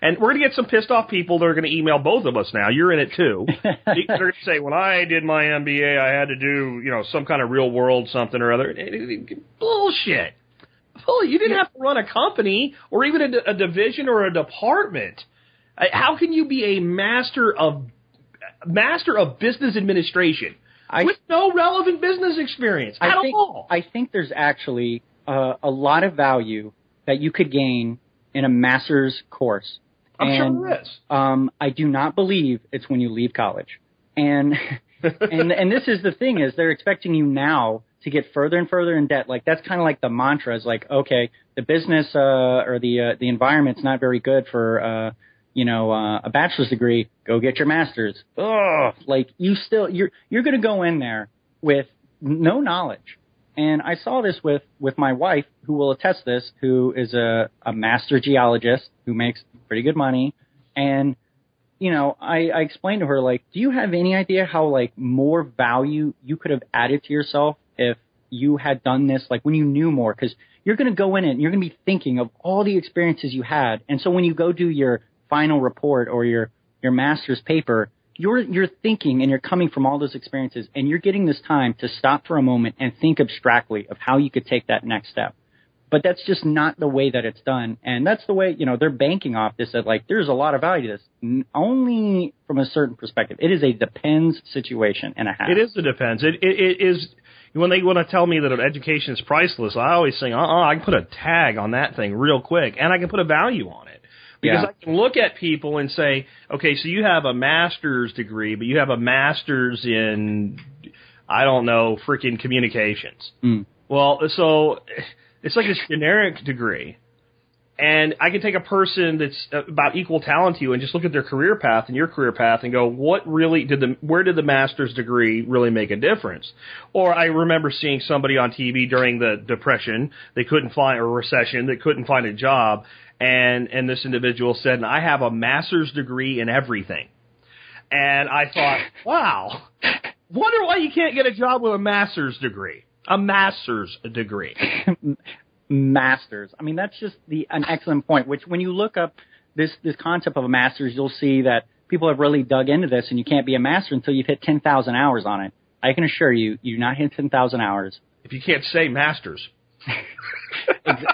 And we're going to get some pissed off people that are going to email both of us now. You're in it too. They're going to say, when I did my MBA, I had to do, you know, some kind of real world something or other. Bullshit. Well, you didn't have to run a company or even a, a division or a department. How can you be a master of master of business administration I- with no relevant business experience at I think, all? I think there's actually uh, a lot of value that you could gain in a master's course. I'm and, sure there is. Um, I do not believe it's when you leave college. And and and this is the thing is they're expecting you now to get further and further in debt. Like that's kind of like the mantra is like, okay, the business uh, or the uh, the environment's not very good for uh, you know uh, a bachelor's degree. Go get your master's. Ugh, like you still you're you're going to go in there with no knowledge. And I saw this with with my wife, who will attest this, who is a a master geologist who makes pretty good money, and you know, I, I explained to her like, do you have any idea how like more value you could have added to yourself if you had done this like when you knew more? Because you're going to go in and you're going to be thinking of all the experiences you had, and so when you go do your final report or your your master's paper, you're you're thinking and you're coming from all those experiences, and you're getting this time to stop for a moment and think abstractly of how you could take that next step but that's just not the way that it's done. And that's the way, you know, they're banking off this that like, there's a lot of value to this. Only from a certain perspective. It is a depends situation and a half. It is a depends. It, it, it is when they want to tell me that education is priceless. I always say, uh, uh I can put a tag on that thing real quick, and I can put a value on it because Yeah. I can look at people and say, okay, so you have a master's degree, but you have a master's in, I don't know, freaking communications. Mm. Well, so it's like this generic degree. And I can take a person that's about equal talent to you and just look at their career path and your career path and go, what really did the, where did the master's degree really make a difference? Or I remember seeing somebody on TV during the depression, they couldn't find, or recession, they couldn't find a job. And, and this individual said, I have a master's degree in everything. And I thought, wow, wonder why you can't get a job with a master's degree. A master's degree. masters. I mean, that's just the an excellent point. Which when you look up this this concept of a master's, you'll see that people have really dug into this, and you can't be a master until you've hit ten thousand hours on it. I can assure you, you do not hit ten thousand hours. If you can't say masters.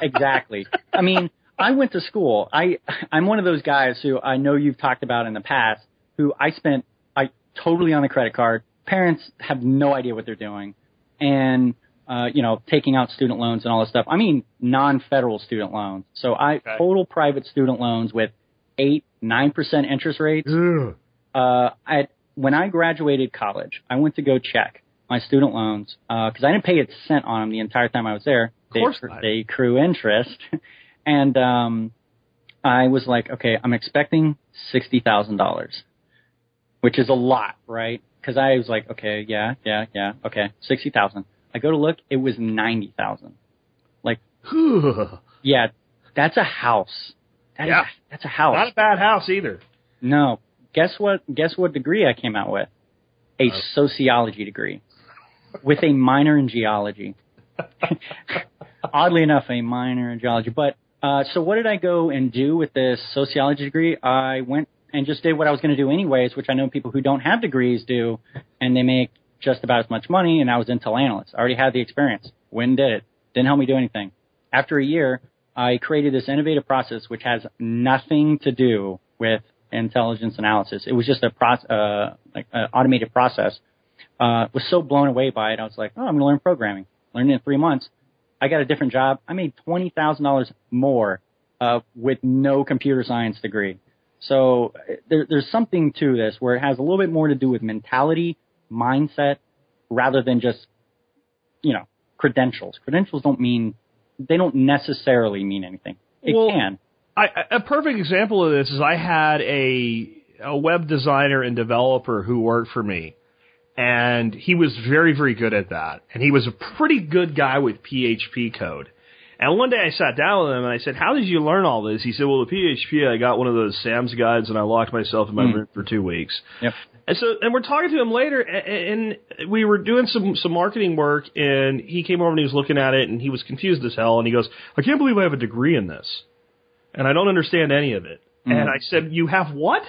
Exactly. I mean, I went to school. I I'm one of those guys who I know you've talked about in the past. Who I spent I totally on the credit card. Parents have no idea what they're doing, and uh, you know, taking out student loans and all this stuff. I mean, non-federal student loans. So I Okay. total private student loans with eight nine percent interest rates. Uh, I when I graduated college, I went to go check my student loans because I didn't pay a cent on them the entire time I was there. They, course accru- not. they accrue interest, and um, I was like, okay, I'm expecting sixty thousand dollars, which is a lot, right? Because I was like, okay, yeah, yeah, yeah, okay, sixty thousand. I go to look, it was ninety thousand. Like, Yeah, that's a house. That Yeah. a, that's a house. Not a bad house either. No, guess what? Guess what degree I came out with? A sociology degree with a minor in geology. Oddly enough, a minor in geology. But uh, so what did I go and do with this sociology degree? I went and just did what I was going to do anyways, which I know people who don't have degrees do, and they make just about as much money. And I was Intel analyst. I already had the experience. When did it. Didn't help me do anything. After a year, I created this innovative process which has nothing to do with intelligence analysis. It was just a process, uh, like an automated process. Uh, was so blown away by it. I was like, oh, I'm going to learn programming. Learned it in three months. I got a different job. I made twenty thousand dollars more uh, with no computer science degree. So there, there's something to this where it has a little bit more to do with mentality, mindset, rather than just you know credentials. Credentials don't mean they don't necessarily mean anything. It Well, can. I, a perfect example of this is I had a a web designer and developer who worked for me, and he was very very good at that, and he was a pretty good guy with PHP code. And one day I sat down with him and I said, "How did you learn all this?" He said, "Well, the PHP I got one of those Sam's guides and I locked myself in my Hmm. room for two weeks." Yep. And so, and we're talking to him later, and we were doing some some marketing work, and he came over and he was looking at it, and he was confused as hell, and he goes, "I can't believe I have a degree in this, and I don't understand any of it." And I said, "You have what?"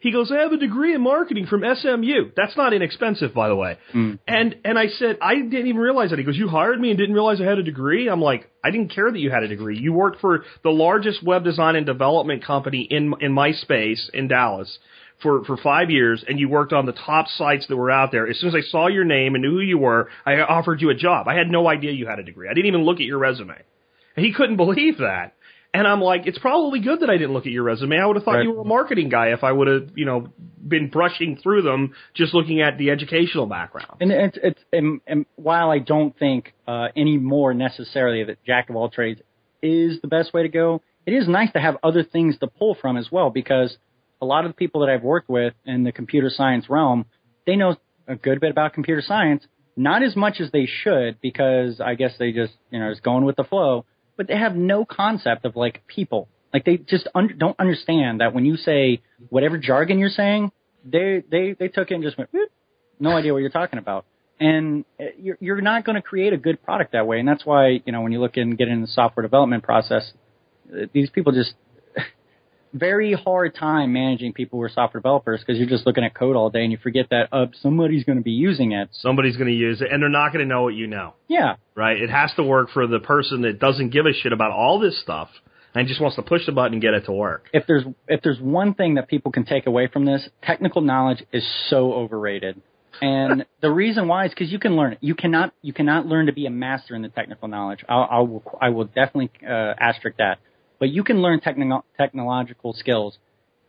He goes, "I have a degree in marketing from SMU. That's not inexpensive, by the way." Hmm. And and I said, "I didn't even realize that." He goes, "You hired me and didn't realize I had a degree?" I'm like, "I didn't care that you had a degree. You worked for the largest web design and development company in in my space in Dallas." For, for five years, and you worked on the top sites that were out there. As soon as I saw your name and knew who you were, I offered you a job. I had no idea you had a degree. I didn't even look at your resume. And he couldn't believe that. And I'm like, it's probably good that I didn't look at your resume. I would have thought Right. you were a marketing guy if I would have, you know, been brushing through them just looking at the educational background. And it's it's and, and while I don't think uh, any more necessarily that jack of all trades is the best way to go, it is nice to have other things to pull from as well because a lot of the people that I've worked with in the computer science realm, they know a good bit about computer science, not as much as they should because I guess they just you know just going with the flow, but they have no concept of like people. Like they just un- don't understand that when you say whatever jargon you're saying, they they they took it and just went. "Whoop." no idea what you're talking about. And uh, you're, you're not going to create a good product that way. And that's why, you know, when you look and get in the software development process, uh, these people just very hard time managing people who are software developers because you're just looking at code all day and you forget that uh, somebody's going to be using it. Somebody's going to use it, and they're not going to know what you know, Yeah, right? It has to work for the person that doesn't give a shit about all this stuff and just wants to push the button and get it to work. if there's if there's one thing that people can take away from this, technical knowledge is so overrated. And the reason why is because you can learn it. You cannot you cannot learn to be a master in the technical knowledge. I'll, I will I will definitely uh, asterisk that. But you can learn techno- technological skills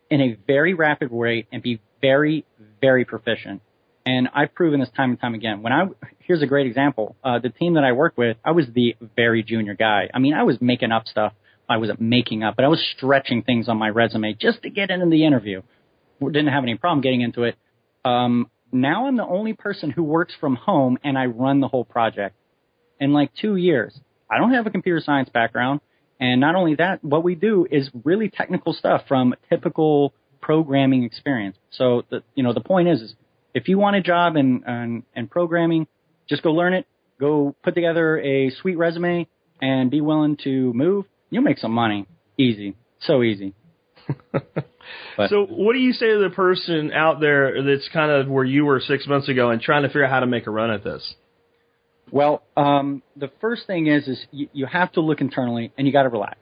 in a very rapid way and be very very proficient. And I've proven this time and time again. When I here's a great example. Uh, the team that I worked with, I was the very junior guy. I mean, I was making up stuff. I wasn't making up, but I was stretching things on my resume just to get into the interview. Didn't have any problem getting into it. Um, now I'm the only person who works from home and I run the whole project. In like two years, I don't have a computer science background. And not only that, what we do is really technical stuff from typical programming experience. So the, you know, the point is, is if you want a job in, in, in programming, just go learn it, go put together a sweet resume and be willing to move. You'll make some money. Easy. So easy. So, what do you say to the person out there that's kind of where you were six months ago and trying to figure out how to make a run at this? Well, um, the first thing is is you, you have to look internally and you got to relax.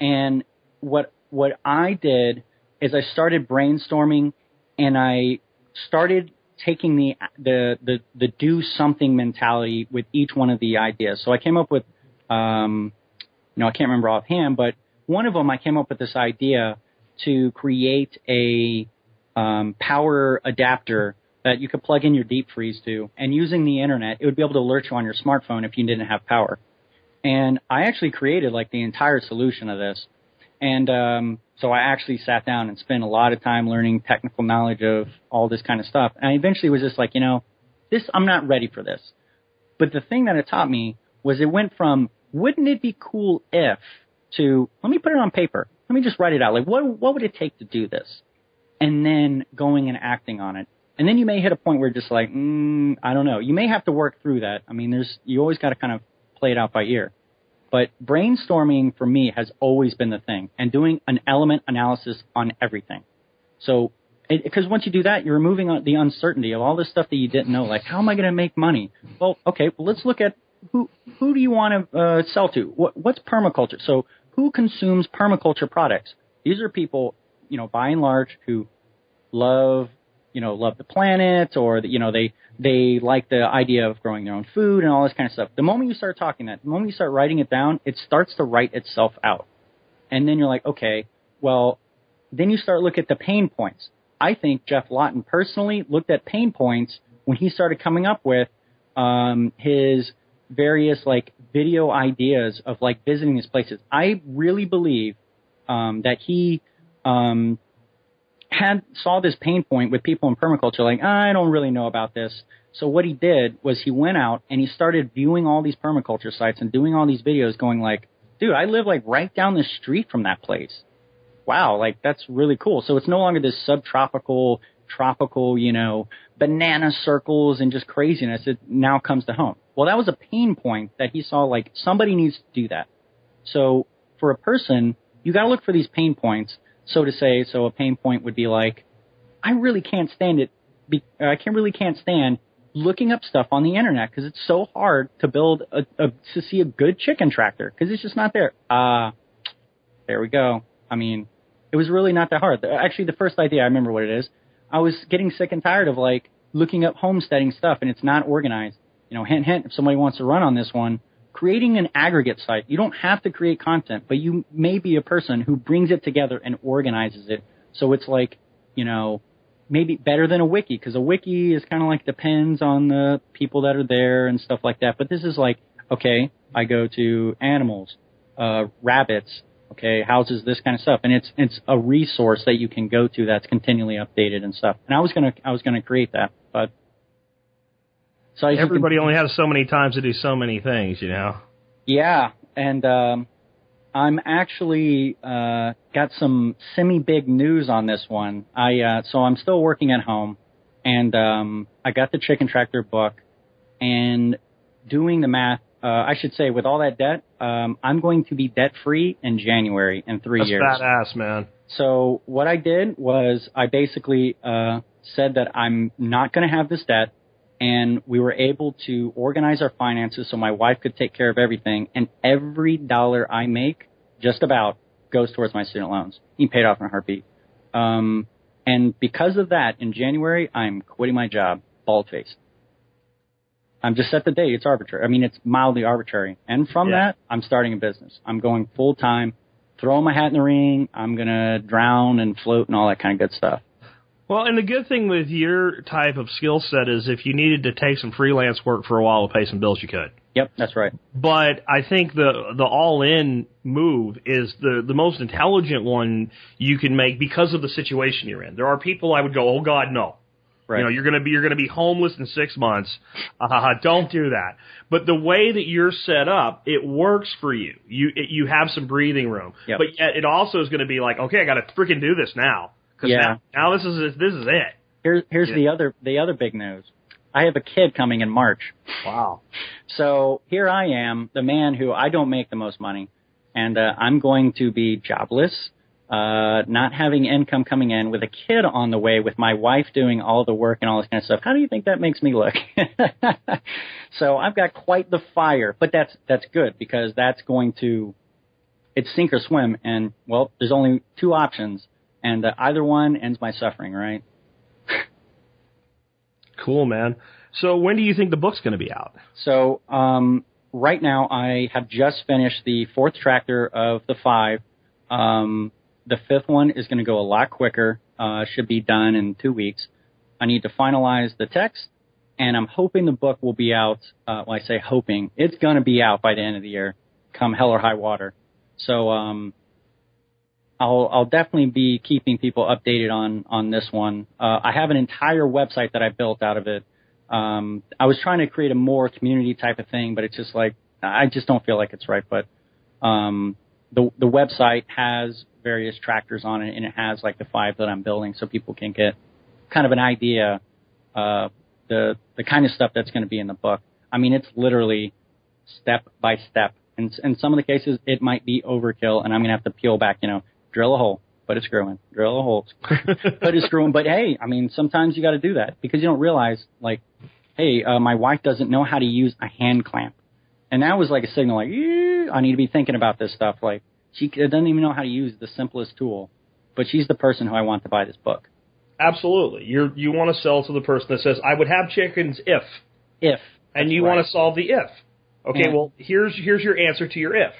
And what what I did is I started brainstorming and I started taking the the the, the do something mentality with each one of the ideas. So I came up with um, you know I can't remember offhand, but one of them I came up with this idea to create a um, power adapter that you could plug in your deep freeze to, and using the internet, it would be able to alert you on your smartphone if you didn't have power. And I actually created like the entire solution of this. And um, so I actually sat down and spent a lot of time learning technical knowledge of all this kind of stuff. And I eventually was just like, you know, this I'm not ready for this. But the thing that it taught me was it went from wouldn't it be cool if to let me put it on paper. Let me just write it out. Like what what would it take to do this? and then going and acting on it. And then you may hit a point where you're just like, mm, I don't know. You may have to work through that. I mean, there's you always got to kind of play it out by ear. But brainstorming for me has always been the thing, and doing an element analysis on everything. So, because once you do that, you're removing the uncertainty of all this stuff that you didn't know. Like, how am I going to make money? Well, okay, well, let's look at who who do you want to uh, sell to? What, what's permaculture? So, who consumes permaculture products? These are people, you know, by and large, who love you know, love the planet or, you know, they, they like the idea of growing their own food and all this kind of stuff. The moment you start talking that, the moment you start writing it down, it starts to write itself out. And then you're like, okay, well, then you start look at the pain points. I think Geoff Lawton personally looked at pain points when he started coming up with, um, his various like video ideas of like visiting these places. I really believe, um, that he, um, had saw this pain point with people in permaculture, like I don't really know about this. So what he did was he went out and he started viewing all these permaculture sites and doing all these videos, going like, "Dude, I live like right down the street from that place. Wow, like that's really cool." So it's no longer this subtropical, tropical, you know, banana circles and just craziness. It now comes to home. Well, that was a pain point that he saw. Like somebody needs to do that. So for a person, you got to look for these pain points so to say, so a pain point would be like, I really can't stand it. I can really can't stand looking up stuff on the internet because it's so hard to build a, a to see a good chicken tractor because it's just not there. Uh, there we go. I mean, it was really not that hard. Actually, the first idea I remember what it is. I was getting sick and tired of like looking up homesteading stuff and it's not organized. You know, hint hint. If somebody wants to run on this one, creating an aggregate site. You don't have to create content, but you may be a person who brings it together and organizes it. So it's like, you know, maybe better than a wiki because a wiki is kind of like depends on the people that are there and stuff like that. But this is like, okay, I go to animals, uh, rabbits, okay, houses, this kind of stuff, and it's it's a resource that you can go to that's continually updated and stuff. And I was gonna I was gonna create that, but so everybody can, only has so many times to do so many things, you know. Yeah, and um, I'm actually uh, got some semi-big news on this one. I uh, so I'm still working at home, and um, I got the Chicken Tractor book, and doing the math. Uh, I should say, with all that debt, um, I'm going to be debt free in January in three That's years. Badass, man. So what I did was I basically uh, said that I'm not going to have this debt and we were able to organize our finances so my wife could take care of everything. And every dollar I make, just about, goes towards my student loans. He paid off in a heartbeat. Um, and because of that, in January, I'm quitting my job, bald faced. I'm just set the date. It's arbitrary. I mean, it's mildly arbitrary. And from yeah. that, I'm starting a business. I'm going full time, throwing my hat in the ring. I'm gonna drown and float and all that kind of good stuff. Well, and the good thing with your type of skill set is if you needed to take some freelance work for a while to pay some bills, you could. Yep, that's right. But I think the the all in move is the the most intelligent one you can make because of the situation you're in. There are people I would go, oh God, no. Right. You know, you're gonna be you're gonna be homeless in six months. Uh, don't do that. But the way that you're set up, it works for you. You it, you have some breathing room. Yep. But yet it also is going to be like, okay, I got to freaking do this now. Cause yeah. Now, now, this is this is it. Here's here's yeah. the other the other big news. I have a kid coming in March. Wow. So here I am, the man who I don't make the most money, and uh, I'm going to be jobless, uh, not having income coming in, with a kid on the way, with my wife doing all the work and all this kind of stuff. How do you think that makes me look? so I've got quite the fire, but that's that's good because that's going to it's sink or swim, and well, there's only two options and uh, either one ends my suffering, right? cool, man. So when do you think the book's going to be out? So um, right now, I have just finished the fourth tractor of the five. Um, the fifth one is going to go a lot quicker. Uh, should be done in two weeks. I need to finalize the text, and I'm hoping the book will be out. Uh, well, I say hoping it's going to be out by the end of the year, come hell or high water. So um, I'll, I'll definitely be keeping people updated on, on this one. Uh, I have an entire website that I built out of it. Um, I was trying to create a more community type of thing, but it's just like, I just don't feel like it's right. But, um, the the website has various tractors on it, and it has like the five that I'm building, so people can get kind of an idea uh, the the kind of stuff that's going to be in the book. I mean, it's literally step by step, and in some of the cases, it might be overkill, and I'm going to have to peel back. You know, drill a hole, but it's growing. drill a hole, but it's growing. But hey, I mean, sometimes you got to do that because you don't realize, like, hey, uh, my wife doesn't know how to use a hand clamp, and that was like a signal, like, I need to be thinking about this stuff. Like, she doesn't even know how to use the simplest tool, but she's the person who I want to buy this book. Absolutely. You you want to sell to the person that says, "I would have chickens if," If and you right. want to solve the if. Okay, well here's here's your answer to your if.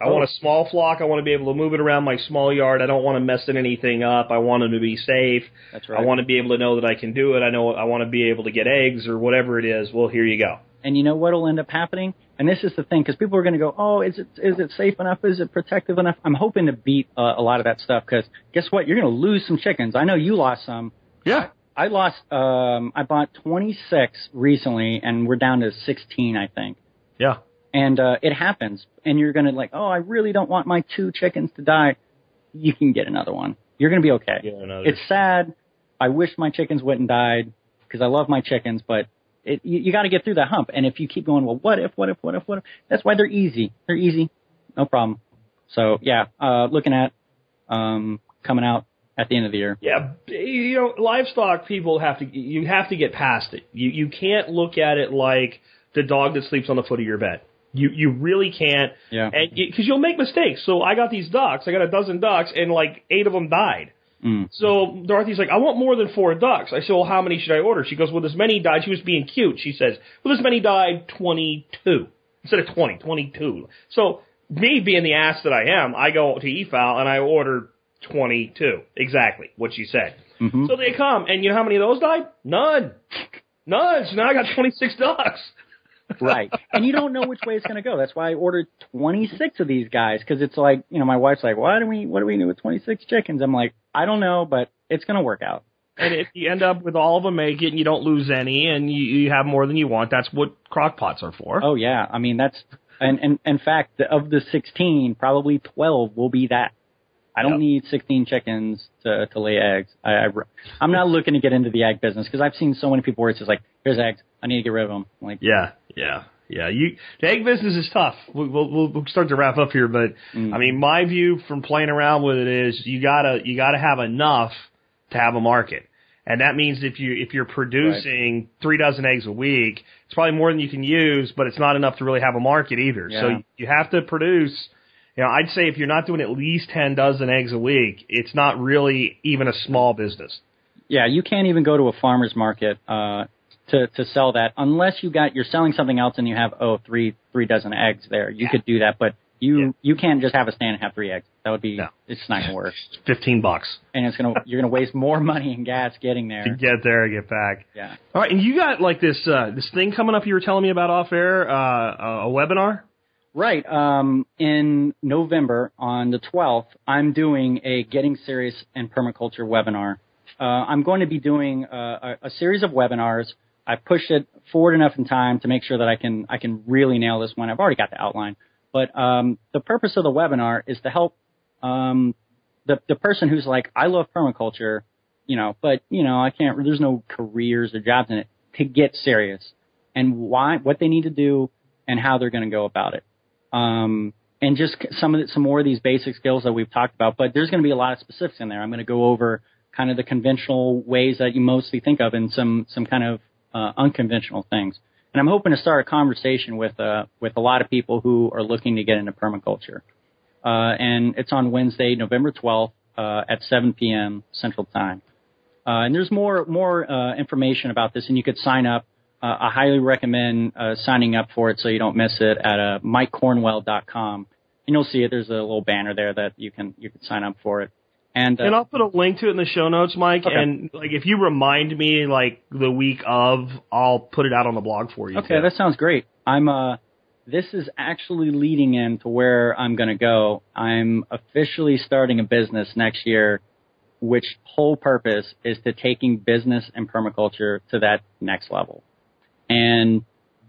I Oh. want a small flock. I want to be able to move it around my small yard. I don't want to mess anything up. I want them to be safe. that's right. I want to be able to know that I can do it. I know I want to be able to get eggs or whatever it is. Well, here you go. And you know what will end up happening? And this is the thing, because people are going to go, "Oh, is it is it safe enough? Is it protective enough?" I'm hoping to beat uh, a lot of that stuff. Because guess what? You're going to lose some chickens. I know you lost some. Yeah. I lost. Um, I bought 26 recently, and we're down to 16, I think. Yeah. And uh, it happens. And you're going to like, "Oh, I really don't want my two chickens to die." You can get another one. You're going to be okay. It's sad. I wish my chickens wouldn't died because I love my chickens, but it, you, you got to get through that hump. And if you keep going, well, what if, what if, what if, what if? That's why they're easy. They're easy, no problem. So yeah, uh, looking at um, coming out at the end of the year. Yeah, you know, livestock people have to you have to get past it. You you can't look at it like the dog that sleeps on the foot of your bed. You you really can't, Yeah. and because you'll make mistakes. So I got these ducks. I got a dozen ducks, and like eight of them died. Mm. So Dorothy's like, I want more than four ducks. I said, Well, how many should I order? She goes, Well, this many died. She was being cute. She says, Well, this many died twenty two instead of 20, 22. So me being the ass that I am, I go to EFAL and I order twenty two exactly what she said. hmm So they come, and you know how many of those died? None. None. So now I got 26 ducks. Right. And you don't know which way it's going to go. That's why I ordered 26 of these guys because it's like, you know, my wife's like, why do we, what do we do with 26 chickens? I'm like, I don't know, but it's going to work out. And if you end up with all of them make it and you don't lose any and you, you have more than you want, that's what crock pots are for. Oh yeah, I mean that's and and in fact of the 16, probably 12 will be that. I don't Yep. need 16 chickens to to lay eggs. I, I I'm not looking to get into the egg business because I've seen so many people where it's just like, here's eggs, I need to get rid of them. I'm like, Yeah, yeah, yeah. You the egg business is tough. We'll we'll, we'll start to wrap up here, but Mm. I mean, my view from playing around with it is you gotta you gotta have enough to have a market, and that means if you if you're producing three dozen eggs a week, it's probably more than you can use, but it's not enough to really have a market either. So Yeah. you have to produce. You know, I'd say if you're not doing at least ten dozen eggs a week, it's not really even a small business. yeah, you can't even go to a farmer's market uh, to to sell that unless you got you're selling something else and you have oh three three dozen eggs there. You could do that, but you Yeah. you can't just have a stand and have three eggs. That would be No. it's not gonna work, It's Fifteen bucks and it's gonna you're gonna waste more money and gas getting there to get there and get back. Yeah. All right, and you got like this uh, this thing coming up. You were telling me about off air, uh, a webinar. Right. Um, in November on the 12th, I'm doing a Getting Serious in Permaculture webinar. Uh, I'm going to be doing uh, a, a series of webinars. I pushed it forward enough in time to make sure that I can I can really nail this one. I've already got the outline, but um, the purpose of the webinar is to help um, the the person who's like, I love permaculture, you know, but you know, I can't. There's no careers or jobs in it to get serious and why, what they need to do, and how they're going to go about it um, and just some of the, some more of these basic skills that we've talked about. But there's going to be a lot of specifics in there. I'm going to go over kind of the conventional ways that you mostly think of, and some some kind of uh, unconventional things. And I'm hoping to start a conversation with uh, with a lot of people who are looking to get into permaculture. Uh, and it's on Wednesday, November 12th uh, at 7 p.m. Central Time. Uh, and there's more more uh, information about this, and you could sign up. Uh, I highly recommend uh, signing up for it so you don't miss it at uh, MikeCornwell.com, and you'll see it. There's a little banner there that you can you can sign up for it. And, uh, And I'll put a link to it in the show notes, Mike. Okay. And like if you remind me like the week of, I'll put it out on the blog for you. Okay, too. that sounds great. I'm uh this is actually leading into where I'm going to go. I'm officially starting a business next year which whole purpose is to taking business and permaculture to that next level. And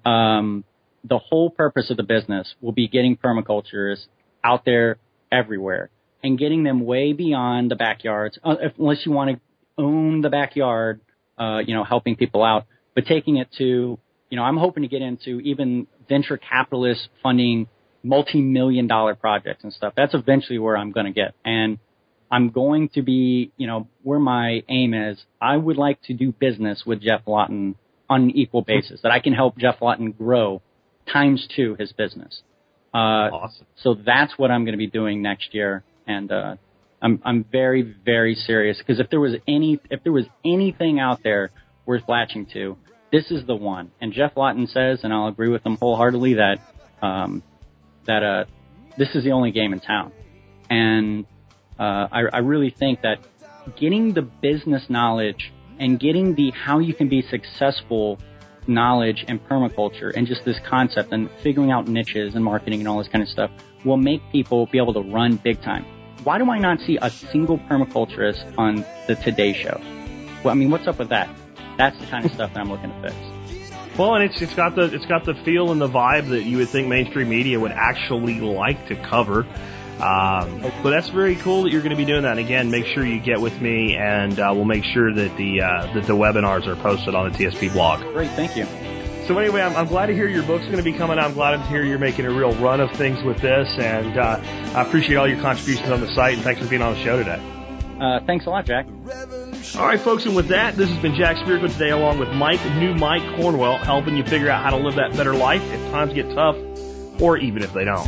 um the whole purpose of the business will be getting permaculturists out there everywhere and getting them way beyond the backyards, uh, unless you want to own the backyard, uh, you know, helping people out, but taking it to, you know, I'm hoping to get into even venture capitalists funding multi-million dollar projects and stuff. That's eventually where I'm going to get. And I'm going to be, you know, where my aim is. I would like to do business with Geoff Lawton on an equal basis, that I can help Geoff Lawton grow times two his business. Uh, Awesome. so that's what I'm going to be doing next year, and uh, I'm I'm very very serious because if there was any if there was anything out there worth latching to, this is the one. And Geoff Lawton says, and I'll agree with him wholeheartedly that um, that uh, this is the only game in town, and uh, I, I really think that getting the business knowledge and getting the how you can be successful knowledge and permaculture and just this concept and figuring out niches and marketing and all this kind of stuff will make people be able to run big time. Why do I not see a single permaculturist on the Today Show? Well, I mean, what's up with that? That's the kind of stuff that I'm looking to fix. Well, and it's it's got the it's got the feel and the vibe that you would think mainstream media would actually like to cover. Um, but that's very cool that you're going to be doing that. And again, make sure you get with me, and uh, we'll make sure that the uh, that the webinars are posted on the TSP blog. Great, thank you. So anyway, I'm, I'm glad to hear your book's going to be coming out. I'm glad to hear you're making a real run of things with this, and uh, I appreciate all your contributions on the site. And thanks for being on the show today. Uh, thanks a lot, Jack. All right, folks, and with that, this has been Jack Spirko today, along with Mike, new Mike Cornwell, helping you figure out how to live that better life if times get tough, or even if they don't.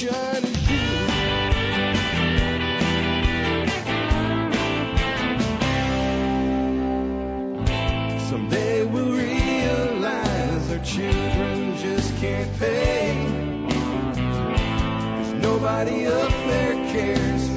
Revolution is you. Someday we'll realize our children just can't pay. Cause nobody up there cares.